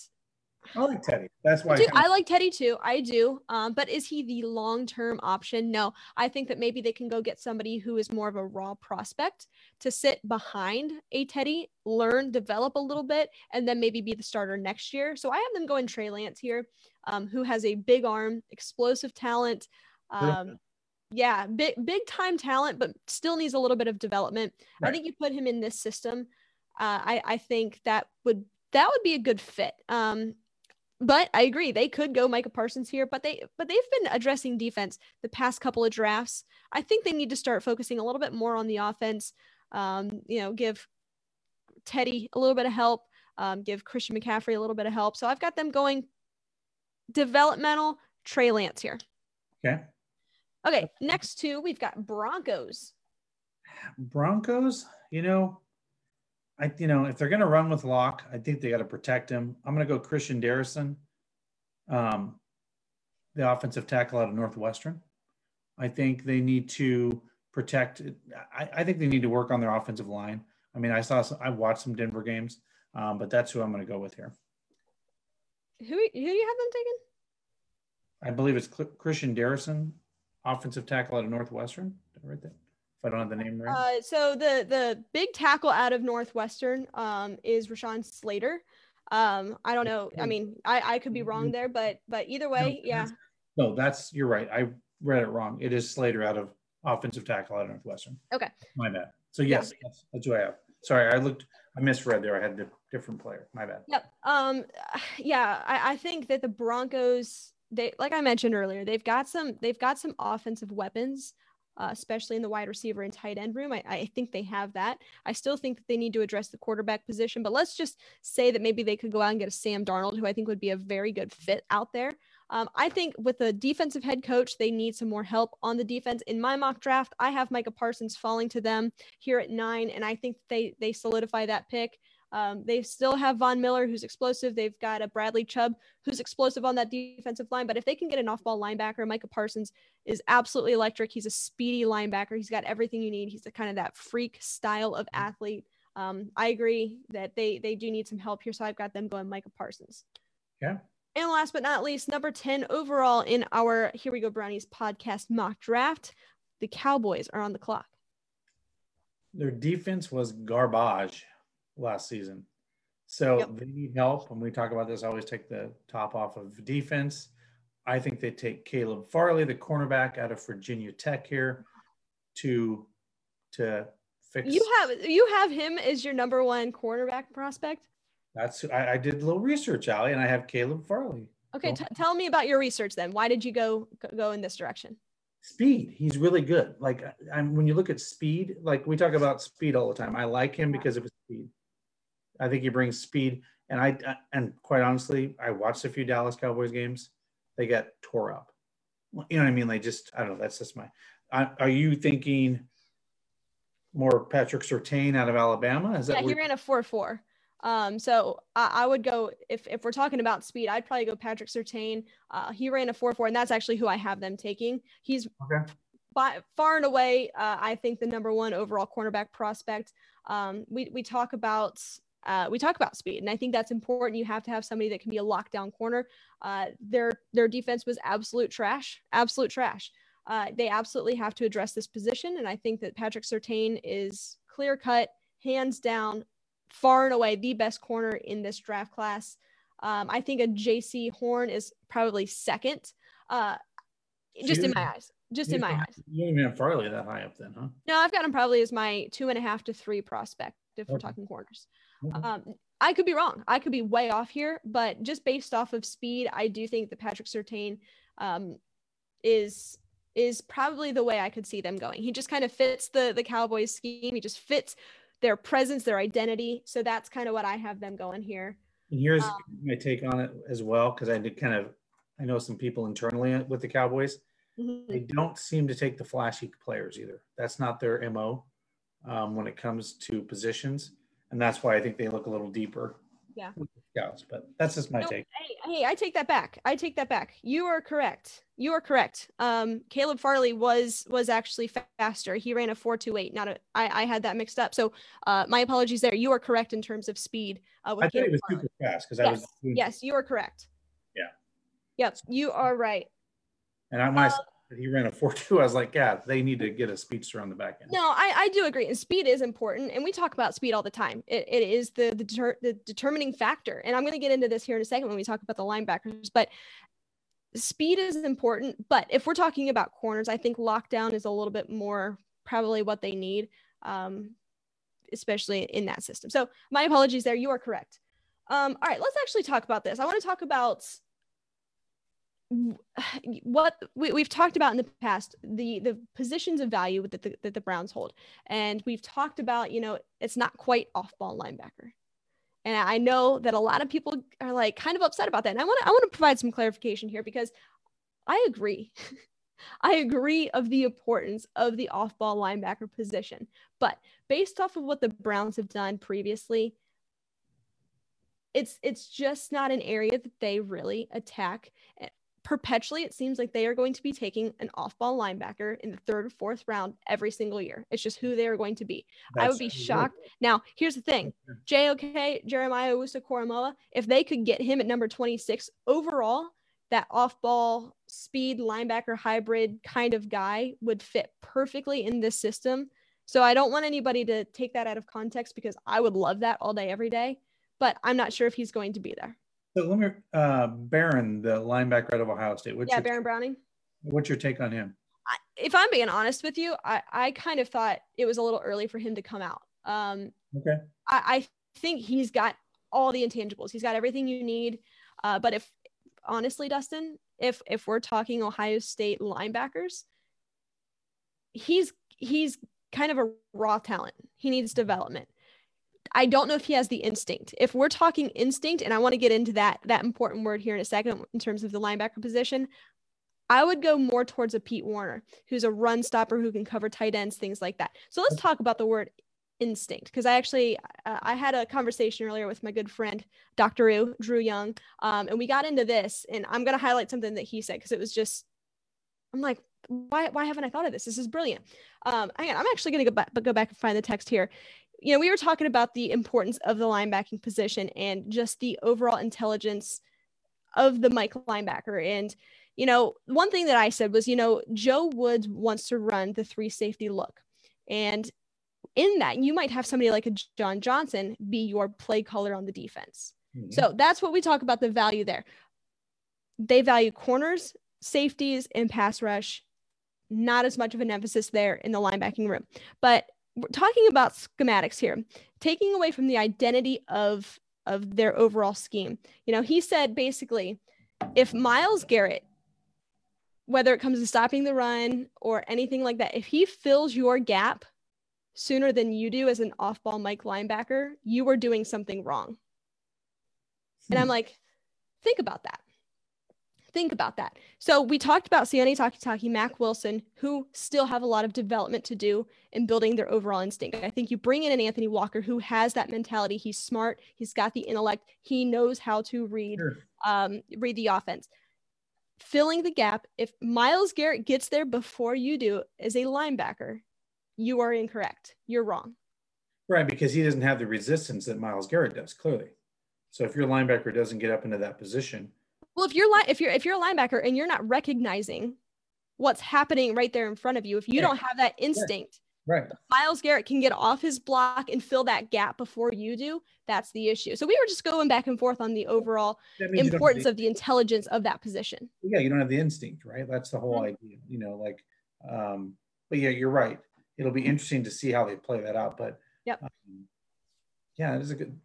I like Teddy. That's why I, I like Teddy too. I do. Um, but is he the long term option? No. I think that maybe they can go get somebody who is more of a raw prospect to sit behind a Teddy, learn, develop a little bit, and then maybe be the starter next year. So I have them going Trey Lance here, um, who has a big arm, explosive talent. Um, yeah, big big time talent, but still needs a little bit of development. Right. I think you put him in this system. Uh, I I think that would that would be a good fit. Um, but I agree they could go Micah Parsons here, but they but they've been addressing defense the past couple of drafts. I think they need to start focusing a little bit more on the offense. Um, you know, give Teddy a little bit of help, um, give Christian McCaffrey a little bit of help. So I've got them going developmental Trey Lance here. Okay. Okay. Next two, we've got Broncos. Broncos, you know, I, you know, if they're going to run with Lock, I think they got to protect him. I'm going to go Christian Darrisaw, um, the offensive tackle out of Northwestern. I think they need to protect. I, I think they need to work on their offensive line. I mean, I saw, some, I watched some Denver games, um, but that's who I'm going to go with here. Who, who do you have them taken? I believe it's Christian Darrisaw, offensive tackle out of Northwestern. Right there. I don't have the name right. Uh, so the the big tackle out of Northwestern um, is Rashawn Slater. Um, I don't know. I mean, I, I could be wrong there, but but either way, no, yeah. No, that's you're right. I read it wrong. It is Slater out of offensive tackle out of Northwestern. Okay. My bad. So yes, yeah. yes that's who I have. Sorry, I looked. I misread there. I had a different player. My bad. Yep. Um. Yeah, I, I think that the Broncos. They, like I mentioned earlier, they've got some. They've got some offensive weapons uh, especially in the wide receiver and tight end room. I, I, think they have that. I still think that they need to address the quarterback position, but let's just say that maybe they could go out and get a Sam Darnold, who I think would be a very good fit out there. Um, I think with a defensive head coach, they need some more help on the defense. In my mock draft, I have Micah Parsons falling to them here at nine, and I think they they solidify that pick. Um, they still have Von Miller, who's explosive. They've got a Bradley Chubb, who's explosive on that defensive line. But if they can get an off ball linebacker, Micah Parsons is absolutely electric. He's a speedy linebacker. He's got everything you need. He's a kind of that freak style of athlete. Um, I agree that they they do need some help here. So I've got them going Micah Parsons. Yeah. And last but not least, number 10 overall in our Here We Go Brownies podcast mock draft, the Cowboys are on the clock. Their defense was garbage last season. So yep. they need help. When we talk about this, I always take the top off of defense. I think they take Caleb Farley, the cornerback out of Virginia Tech here, to to fix. You have you have him as your number one cornerback prospect. That's I, I did a little research, Ali, and I have Caleb Farley. Okay, t- tell me about your research then. Why did you go go in this direction? speed. He's really good. Like I'm, when you look at speed, like we talk about speed all the time. I like him because of his speed. I think he brings speed. And I and quite honestly, I watched a few Dallas Cowboys games. They got tore up. You know what I mean? They just I don't know. That's just my. are you thinking more Patrick Surtain out of Alabama? Is that yeah? He ran a four four. Um, so I, I, would go if if we're talking about speed, I'd probably go Patrick Surtain. Uh, he ran a four four, and that's actually who I have them taking. He's okay. by far and away, uh, I think the number one overall cornerback prospect. Um, we we talk about uh, we talk about speed, and I think that's important. You have to have somebody that can be a lockdown corner. Uh, their their defense was absolute trash, absolute trash. Uh, they absolutely have to address this position, and I think that Patrick Surtain is clear cut, hands down, far and away the best corner in this draft class. Um, I think a Jaycee Horn is probably second, uh, just in my eyes. Just in my eyes. You don't even have Farley that high up then, huh? No, I've got him probably as my two and a half to three prospect if okay. we're talking corners. Mm-hmm. Um, I could be wrong. I could be way off here, but just based off of speed, I do think that Patrick Surtain um, is is probably the way I could see them going. He just kind of fits the the Cowboys scheme. He just fits their presence, their identity. So that's kind of what I have them going here. And here's um, my take on it as well, because I did kind of, I know some people internally with the Cowboys. Mm-hmm. They don't seem to take the flashy players either. That's not their mo um, when it comes to positions, and that's why I think they look a little deeper. Yeah. Scouts, but that's just my no, take. Hey, hey, I take that back. I take that back. You are correct. You are correct. Um, Caleb Farley was was actually faster. He ran a four two eight. Not a. I I had that mixed up. So, uh, my apologies there. You are correct in terms of speed. Uh, I thought he was Farley. super fast because yes. I was. Yes, you are correct. Yeah. Yep, you are right. And I, when uh, I he ran a 4-2 i was like yeah they need to get a speedster on the back end. No i, I do agree and speed is important and we talk about speed all the time. It, it is the the, deter, the determining factor and i'm going to get into this here in a second when we talk about the linebackers but speed is important but if we're talking about corners i think lockdown is a little bit more probably what they need um, especially in that system. So my apologies there you are correct. Um, all right let's actually talk about this. I want to talk about what we, we've talked about in the past the the positions of value that the, that the browns hold. And we've talked about you know it's not quite off ball linebacker. And i know that a lot of people are like kind of upset about that. And i want to i want to provide some clarification here because i agree. I agree of the importance of the off ball linebacker position. But based off of what the browns have done previously it's it's just not an area that they really attack perpetually it seems like they are going to be taking an off-ball linebacker in the third or fourth round every single year. It's just who they are going to be. That's I would be shocked. Now, here's the thing: JOK Jeremiah Owusu-Koramoah, if they could get him at number 26 overall, that off-ball speed linebacker hybrid kind of guy would fit perfectly in this system. So I don't want anybody to take that out of context because I would love that all day, every day. But I'm not sure if he's going to be there. So let me, uh, Baron, the linebacker out of Ohio State. What's yeah, your, Baron Browning. What's your take on him? I, if I'm being honest with you, I, I kind of thought it was a little early for him to come out. Um, okay. I, I think he's got all the intangibles. He's got everything you need. Uh, but if honestly, Dustin, if if we're talking Ohio State linebackers, he's he's kind of a raw talent. He needs development. I don't know if he has the instinct. If we're talking instinct, and I want to get into that that important word here in a second in terms of the linebacker position, I would go more towards a Pete Werner, who's a run stopper who can cover tight ends, things like that. So let's talk about the word instinct because I actually uh, I had a conversation earlier with my good friend Dr. Drew, Drew Young, um, and we got into this, and I'm going to highlight something that he said because it was just I'm like, why why haven't I thought of this? This is brilliant. Um, hang on, I'm actually going to go back, go back and find the text here you know, we were talking about the importance of the linebacking position and just the overall intelligence of the Mike linebacker. And, you know, one thing that I said was, you know, Joe Woods wants to run the three safety look. And in that, you might have somebody like a John Johnson be your play caller on the defense. Mm-hmm. So that's what we talk about the value there. They value corners, safeties, and pass rush. Not as much of an emphasis there in the linebacking room. But we're talking about schematics here, taking away from the identity of of their overall scheme. You know, he said basically, if Myles Garrett whether it comes to stopping the run or anything like that, if he fills your gap sooner than you do as an off ball Mike linebacker, you are doing something wrong. And I'm Hmm. like, think about that. Think about that. So we talked about Sione Takitaki, Mack Wilson, who still have a lot of development to do in building their overall instinct. I think you bring in an Anthony Walker who has that mentality. He's smart. He's got the intellect. He knows how to read Sure. um, read the offense. Filling the gap. If Myles Garrett gets there before you do as a linebacker, you are incorrect. You're wrong. Right, because he doesn't have the resistance that Myles Garrett does, clearly. So if your linebacker doesn't get up into that position, Well, if you're li- if you're if you're a linebacker and you're not recognizing what's happening right there in front of you, if you Yeah. don't have that instinct, right. Myles Garrett can get off his block and fill that gap before you do. That's the issue. So we were just going back and forth on the overall That means you don't have importance the- of the intelligence of that position. yeah, you don't have the instinct, right? That's the whole Mhm. idea, you know, like, um, but yeah, you're right. It'll be interesting to see how they play that out, but Yep. um, yeah, it is a good,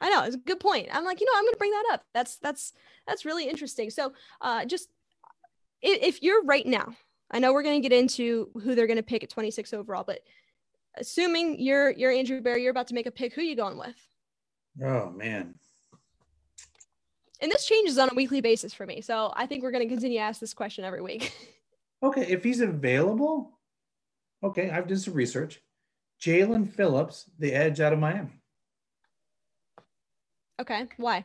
I know it's a good point. I'm like, you know, I'm going to bring that up. That's that's that's really interesting. So, uh, just if, if you're right now, I know we're going to get into who they're going to pick at 26 overall, but assuming you're you're Andrew Berry, you're about to make a pick. Who you going with? oh man. And this changes on a weekly basis for me. So I think we're going to continue to ask this question every week. Okay, if he's available, okay, I've done some research. Jaelan Phillips, the edge out of Miami. Okay, why?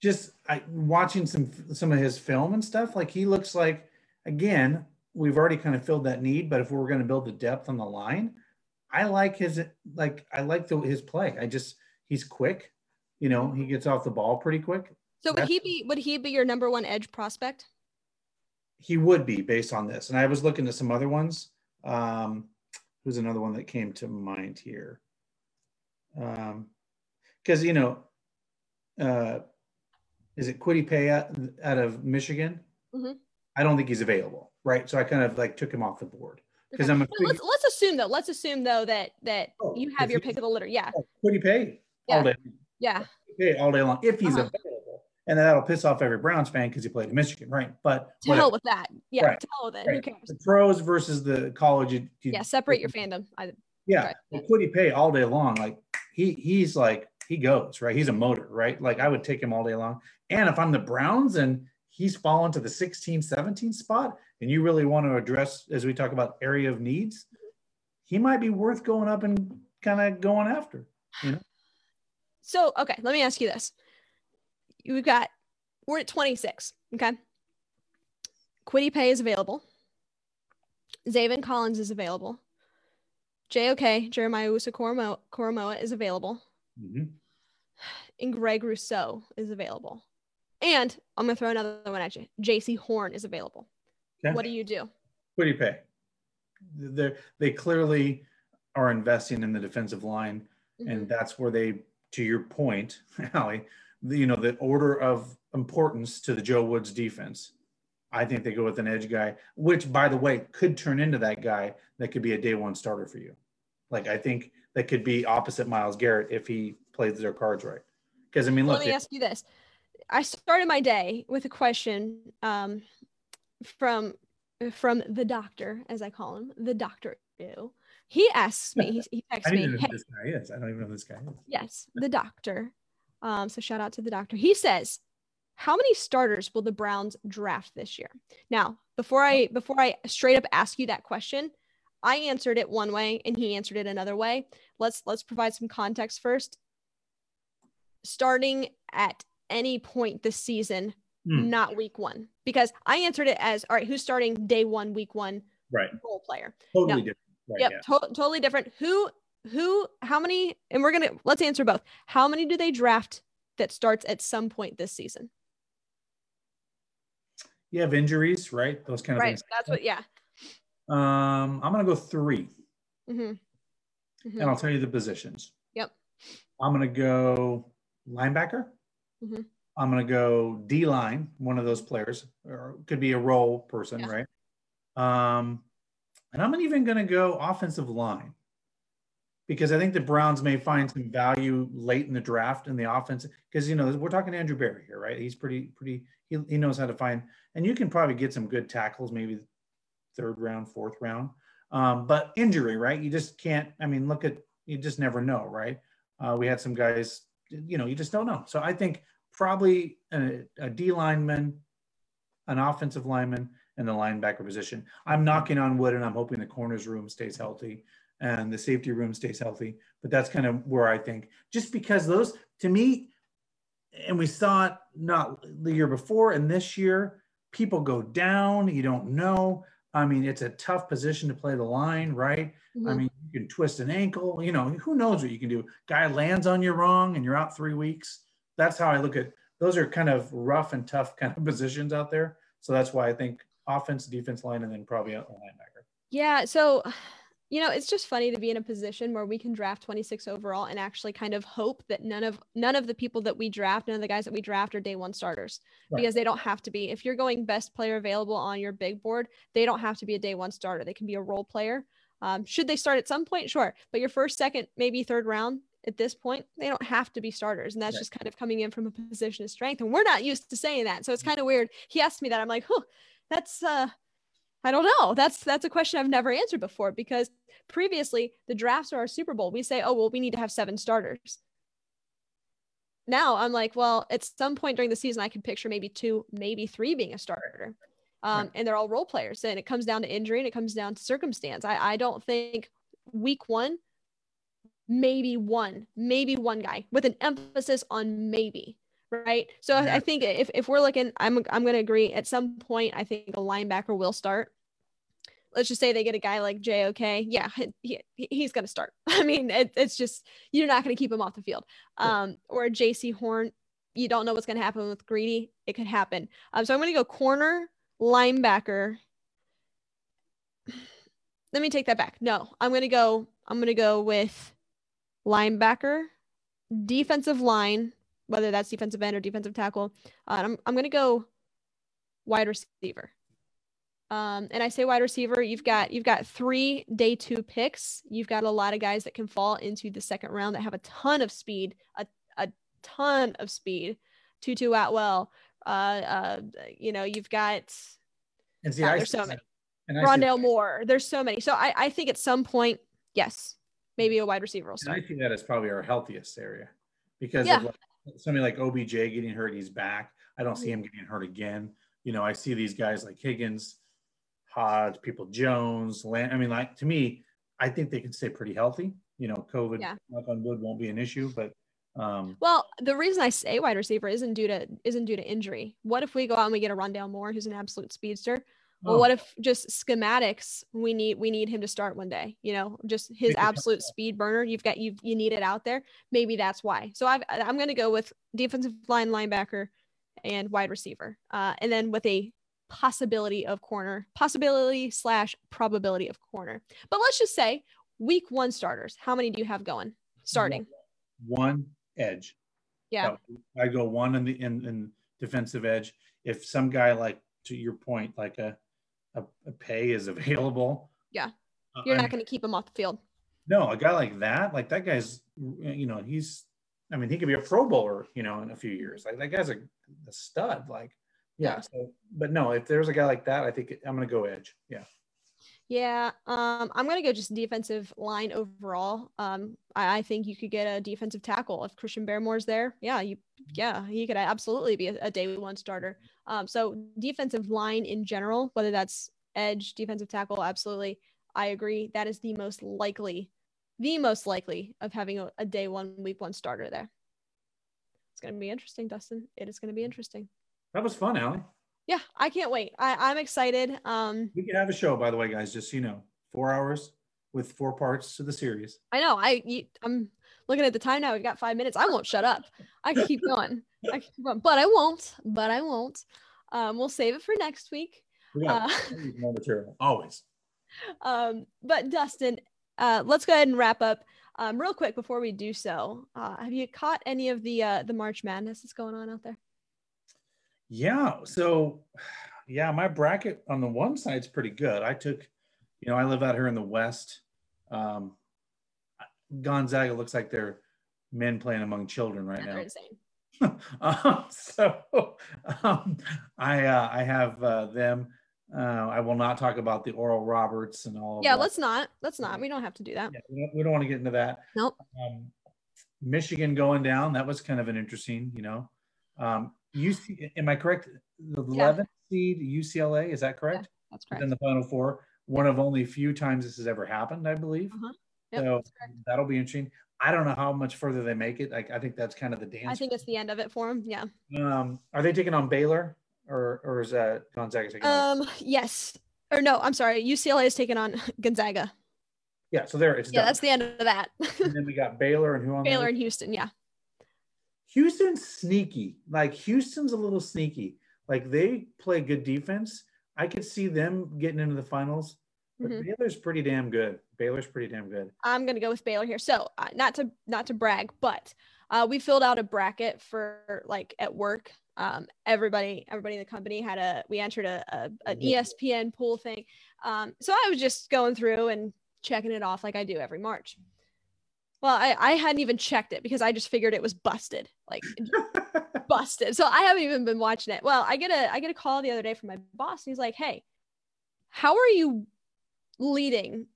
just I, watching some some of his film and stuff, like he looks like again, we've already kind of filled that need, but if we're going to build the depth on the line, I like his like I like the, his play. I just he's quick, you know, he gets off the ball pretty quick. So would That's- he be would he be your number one edge prospect? He would be based on this, and I was looking at some other ones. Um, who's another one that came to mind here? Um, because you know, uh, is it Kwity Paye out, out of Michigan? Mhm. I don't think he's available, right? So I kind of like took him off the board because Okay. I'm a let's let's assume though. Let's assume though that that Oh, you have your pick of the litter. Yeah, oh, Kwity Paye Yeah. all day, yeah. Paye all day long if he's Uh-huh. available, and that'll piss off every Browns fan because he played in Michigan, right? But To whatever. hell with that. Yeah, Right, to hell with it. Who cares? the pros versus the college. You, you- Yeah, separate your fandom. I, Yeah, Right. but Kwity Paye all day long, like he he's like he goes right. He's a motor, right? Like I would take him all day long. And if I'm the Browns and he's fallen to the 16, 17 spot, and you really want to address as we talk about area of needs, he might be worth going up and kind of going after. so okay, let me ask you this. We've got we're at 26. Okay. Kwity Paye is available. Zaven Collins is available. JOK, Jeremiah Owusu-Koramoah is available. Mhm. And Greg Rousseau is available. And I'm gonna throw another one at you. Jaycee Horn is available. Okay. What do you do? What do you Paye. They they clearly are investing in the defensive line. Mhm. and that's where they to your point Allie, the, you know the order of importance to the joe woods defense i think they go with an edge guy which by the way could turn into that guy that could be a day one starter for you like i think that could be opposite myles garrett if he plays their cards right because i mean Let me ask you this. I started my day with a question um, from from the doctor, as I call him, the doctor. Ew. He asks me, he, he i texts me, "Hey, this guy is i don't even know who this guy is yes, the doctor. Um, so shout out to the doctor. He says, "How many starters will the Browns draft this year?" Now, before I before I straight up ask you that question, I answered it one way and he answered it another way. Let's let's provide some context first. Starting at any point this season, Hmm, not week one, because I answered it as all right. Who's starting day one, week one right role player? totally different right yep, yeah. to- totally different. Who, who, how many? And we're gonna let's answer both. How many do they draft that starts at some point this season? you have injuries right those kind of Right. things That's what. Yeah. Um i'm gonna go three hmm and i'll tell you the positions Yep. I'm going to go linebacker. Mhm. I'm going to go D line, one of those players, or could be a role person, Yeah. right? Um, and I'm even going to go offensive line. because I think the Browns may find some value late in the draft in the offense. Because you know we're talking Andrew Berry here, right? He's pretty pretty. He, he knows how to find, and you can probably get some good tackles, maybe third round, fourth round. Um, but injury, right? You just can't. I mean, look at you just never know, right? Uh, we had some guys, you know, you just don't know. So I think probably a, a D lineman, an offensive lineman, and the linebacker position. I'm knocking on wood, and I'm hoping the corners room stays healthy and the safety room stays healthy. But that's kind of where I think, just because those, to me, and we saw it not the year before and this year, people go down. You don't know. I mean, it's a tough position to play the line, right? Mm-hmm. I mean, you can twist an ankle. You know, who knows what you can do? Guy lands on you wrong, and you're out three weeks. That's how I look at. Those are kind of rough and tough kind of positions out there. So that's why I think offense, defense line, and then probably a linebacker. Yeah. So you know, it's just funny to be in a position where we can draft 26 overall and actually kind of hope that none of none of the people that we draft, none of the guys that we draft are day one starters right. because they don't have to be. If you're going best player available on your big board, they don't have to be a day one starter. They can be a role player. Um, should they start at some point? Sure. But your first, second, maybe third round at this point, they don't have to be starters. And that's right. just kind of coming in from a position of strength. And we're not used to saying that. So it's mm. kind of weird. He asked me that. I'm like, huh, that's uh I don't know. That's that's a question I've never answered before because previously the drafts are our Super Bowl. We say, oh well, we need to have seven starters. Now I'm like, well, at some point during the season, I can picture maybe two, maybe three being a starter. Um, right. and they're all role players. And it comes down to injury and it comes down to circumstance. I, I don't think week one, maybe one, maybe one guy with an emphasis on maybe right? So yeah. I think if, if we're looking, I'm I'm going to agree. At some point, I think a linebacker will start. Let's just say they get a guy like JOK. Yeah, he, he's going to start. I mean, it, it's just you're not going to keep him off the field. Um, or Jaycee Horn. You don't know what's going to happen with Greedy. It could happen. Um, so I'm going to go corner, linebacker. Let me take that back. No, I'm going to go. I'm going to go with linebacker, defensive line, whether that's defensive end or defensive tackle. Uh, I'm I'm gonna go wide receiver. Um, and I say wide receiver, you've got you've got three day two picks. You've got a lot of guys that can fall into the second round that have a ton of speed, a, a ton of speed. Tutu Atwell, uh, uh, you know, you've got and see, there's so many. Rondale Moore, there's so many. So I, I think at some point, yes, maybe a wide receiver will start. And I think that is probably our healthiest area because yeah. of like somebody like OBJ getting hurt, he's back. I don't see him getting hurt again. You know, I see these guys like Higgins, Hodge, Peoples-Jones, Land. I mean, like to me, I think they can stay pretty healthy. You know, COVID, yeah. knock on wood, won't be an issue. But um, well, the reason I say wide receiver isn't due to isn't due to injury. What if we go out and we get a Rondale Moore, who's an absolute speedster? Well, oh. what if just schematics? We need we need him to start one day. You know, just his absolute speed burner. You've got you you need it out there. Maybe that's why. So I've, I'm going to go with defensive line linebacker and wide receiver, uh, and then with a possibility of corner, possibility slash probability of corner. But let's just say week one starters. How many do you have going starting? One edge. Yeah, I go one in the in, in defensive edge. If some guy like to your point, like a a, a Paye is available. Yeah. Uh, You're uh, not going to keep him off the field. No, a guy like that, like that guy's, you know, he's, I mean, he could be a Pro Bowler, you know, in a few years. Like that guy's a, a stud. Like, yeah. So, but no, if there's a guy like that, I think I'm going to go edge. Yeah. Yeah, um, I'm gonna go just defensive line overall. Um, I, I, think you could get a defensive tackle if Christian Barmore's there. Yeah, you, yeah, he could absolutely be a, a day one starter. Um, so defensive line in general, whether that's edge, defensive tackle, absolutely, I agree. That is the most likely, the most likely of having a, a day one, week one starter there. It's gonna be interesting, Dustin. It is gonna be interesting. That was fun, Allie yeah, I can't wait. I, I'm excited. Um, we can have a show, by the way, guys. Just so you know, four hours with four parts to the series. I know. I you, I'm looking at the time now. We've got five minutes. I won't shut up. I can keep going. I can keep going, but I won't. But I won't. Um, we'll save it for next week. We got uh, more material always. Um, but Dustin, uh, let's go ahead and wrap up. Um, real quick before we do so, uh, have you caught any of the uh, the March Madness that's going on out there? Yeah. So, yeah, my bracket on the one side is pretty good. I took, you know, I live out here in the West. Um, Gonzaga looks like they're men playing among children right now. insane. um, so um, I uh, I have uh, them. Uh, I will not talk about the Oral Roberts and all. Yeah, let's not. Let's not. We don't have to do that. Yeah, we don't, we don't want to get into that. Nope. Um, Michigan going down. That was kind of an interesting, you know. Um, UC, am I correct? The Yeah. 11th seed UCLA, is that correct? That's correct. in the Final Four. One of only a few times this has ever happened, I believe. Uh-huh. Yep, so that'll be interesting. I don't know how much further they make it. Like I think that's kind of the dance. I think it's the end of it for them. Yeah. Um, are they taking on Baylor or or is that Gonzaga taking on? Um. Yes. Or no. I'm sorry. UCLA is taking on Gonzaga. Yeah, so there it's Yeah, done. that's the end of that. and then we got Baylor and who on Baylor and Houston. Yeah. Houston's sneaky. Like Houston's a little sneaky. Like they play good defense. I could see them getting into the finals. But Mhm. Baylor's pretty damn good. Baylor's pretty damn good. I'm gonna go with Baylor here. So uh, not to not to brag, but uh, we filled out a bracket for like at work. Um, everybody everybody in the company had a we entered a, a an. ESPN pool thing. Um, so I was just going through and checking it off like I do every March. Well, I, I hadn't even checked it because I just figured it was busted, like busted. So I haven't even been watching it. Well, I get a I get a call the other day from my boss, and he's like, "Hey, how are you leading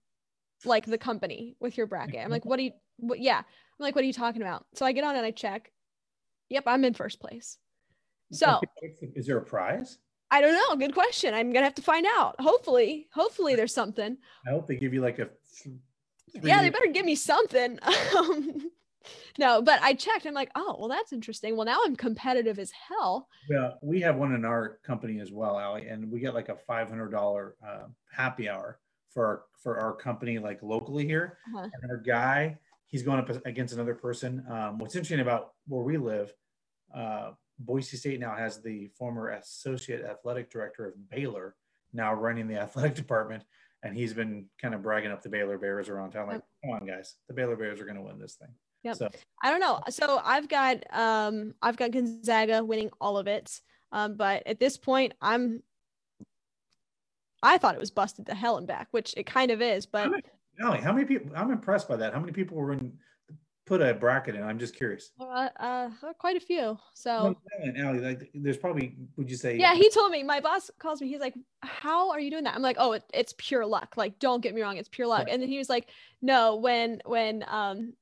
like the company with your bracket?" I'm like, "What do you? What? Yeah." I'm like, "What are you talking about?" So I get on and I check. Yep, I'm in first place. So is there a prize? I don't know. Good question. I'm gonna have to find out. Hopefully, hopefully there's something. I hope they give you like a. Yeah, they better give me something. Um, no, but I checked. I'm like, oh, well, that's interesting. Well, now I'm competitive as hell. Yeah, we have one in our company as well, Ali, and we get like a five hundred dollar uh, happy hour for our for our company, like locally here. Uh-huh. And our guy, he's going up against another person. Um, what's interesting about where we live, uh, Boise State now has the former associate athletic director of Baylor now running the athletic department, and he's been kind of bragging up the Baylor Bears around town, like, "Come on, guys, the Baylor Bears are going to win this thing." Yep. So I don't know. So I've got um I've got Gonzaga winning all of it. Um, but at this point, I'm I thought it was busted to hell and back, which it kind of is, but how many people? I'm impressed by that. How many people were in? Put a bracket in. I'm just curious. uh, uh quite a few. So and Ali, like, there's probably. Would you say? yeah, he told me. My boss calls me. He's like, "How are you doing that?" I'm like, "Oh, it, it's pure luck. Like, don't get me wrong, it's pure luck." Right. And then he was like, "No, when when um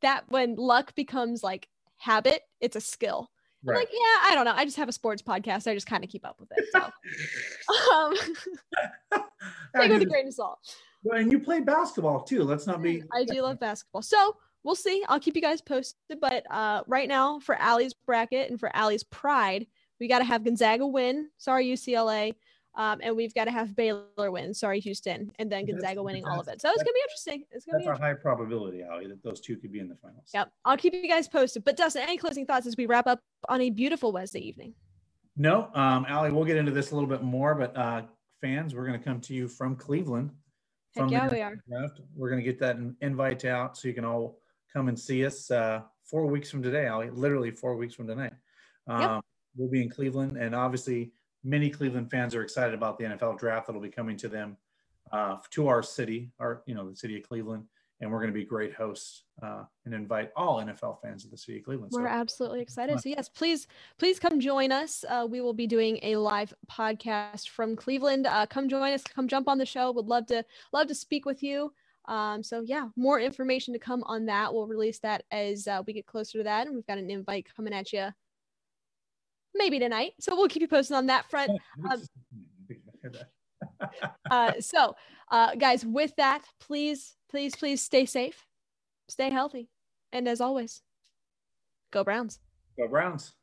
that when luck becomes like habit, it's a skill." I'm Right. like, "Yeah, I don't know. I just have a sports podcast. I just kind of keep up with it." So, um, take with a grain of salt. And you play basketball too. Let's not be. I do love basketball. So we'll see. I'll keep you guys posted. But uh, right now, for Allie's bracket and for Allie's pride, we got to have Gonzaga win. Sorry, UCLA. Um, and we've got to have Baylor win. Sorry, Houston. And then That's- Gonzaga winning all of it. So it's going to be interesting. It's going to That's be a high probability, Ali, that those two could be in the finals. Yep. I'll keep you guys posted. But Dustin, any closing thoughts as we wrap up on a beautiful Wednesday evening? No, um, Ali, we'll get into this a little bit more, but uh, fans, we're going to come to you from Cleveland. Heck the yeah, we are. draft. We're going to get that invite out so you can all come and see us uh, four weeks from today, Ali. Literally four weeks from tonight. Um, We'll be in Cleveland, and obviously, many Cleveland fans are excited about the NFL draft that'll be coming to them, uh, to our city, our you know the city of Cleveland, and we're going to be great hosts uh, and invite all NFL fans of the city of Cleveland. We're absolutely excited. So yes, please, please come join us. Uh, we will be doing a live podcast from Cleveland. Uh, come join us. Come jump on the show. Would love to love to speak with you. Um, so yeah, more information to come on that. We'll release that as uh, we get closer to that, and we've got an invite coming at you maybe tonight. So we'll keep you posted on that front. um, Uh, so uh, guys, with that, please, please, please stay safe, stay healthy, and as always, go Browns. Go Browns.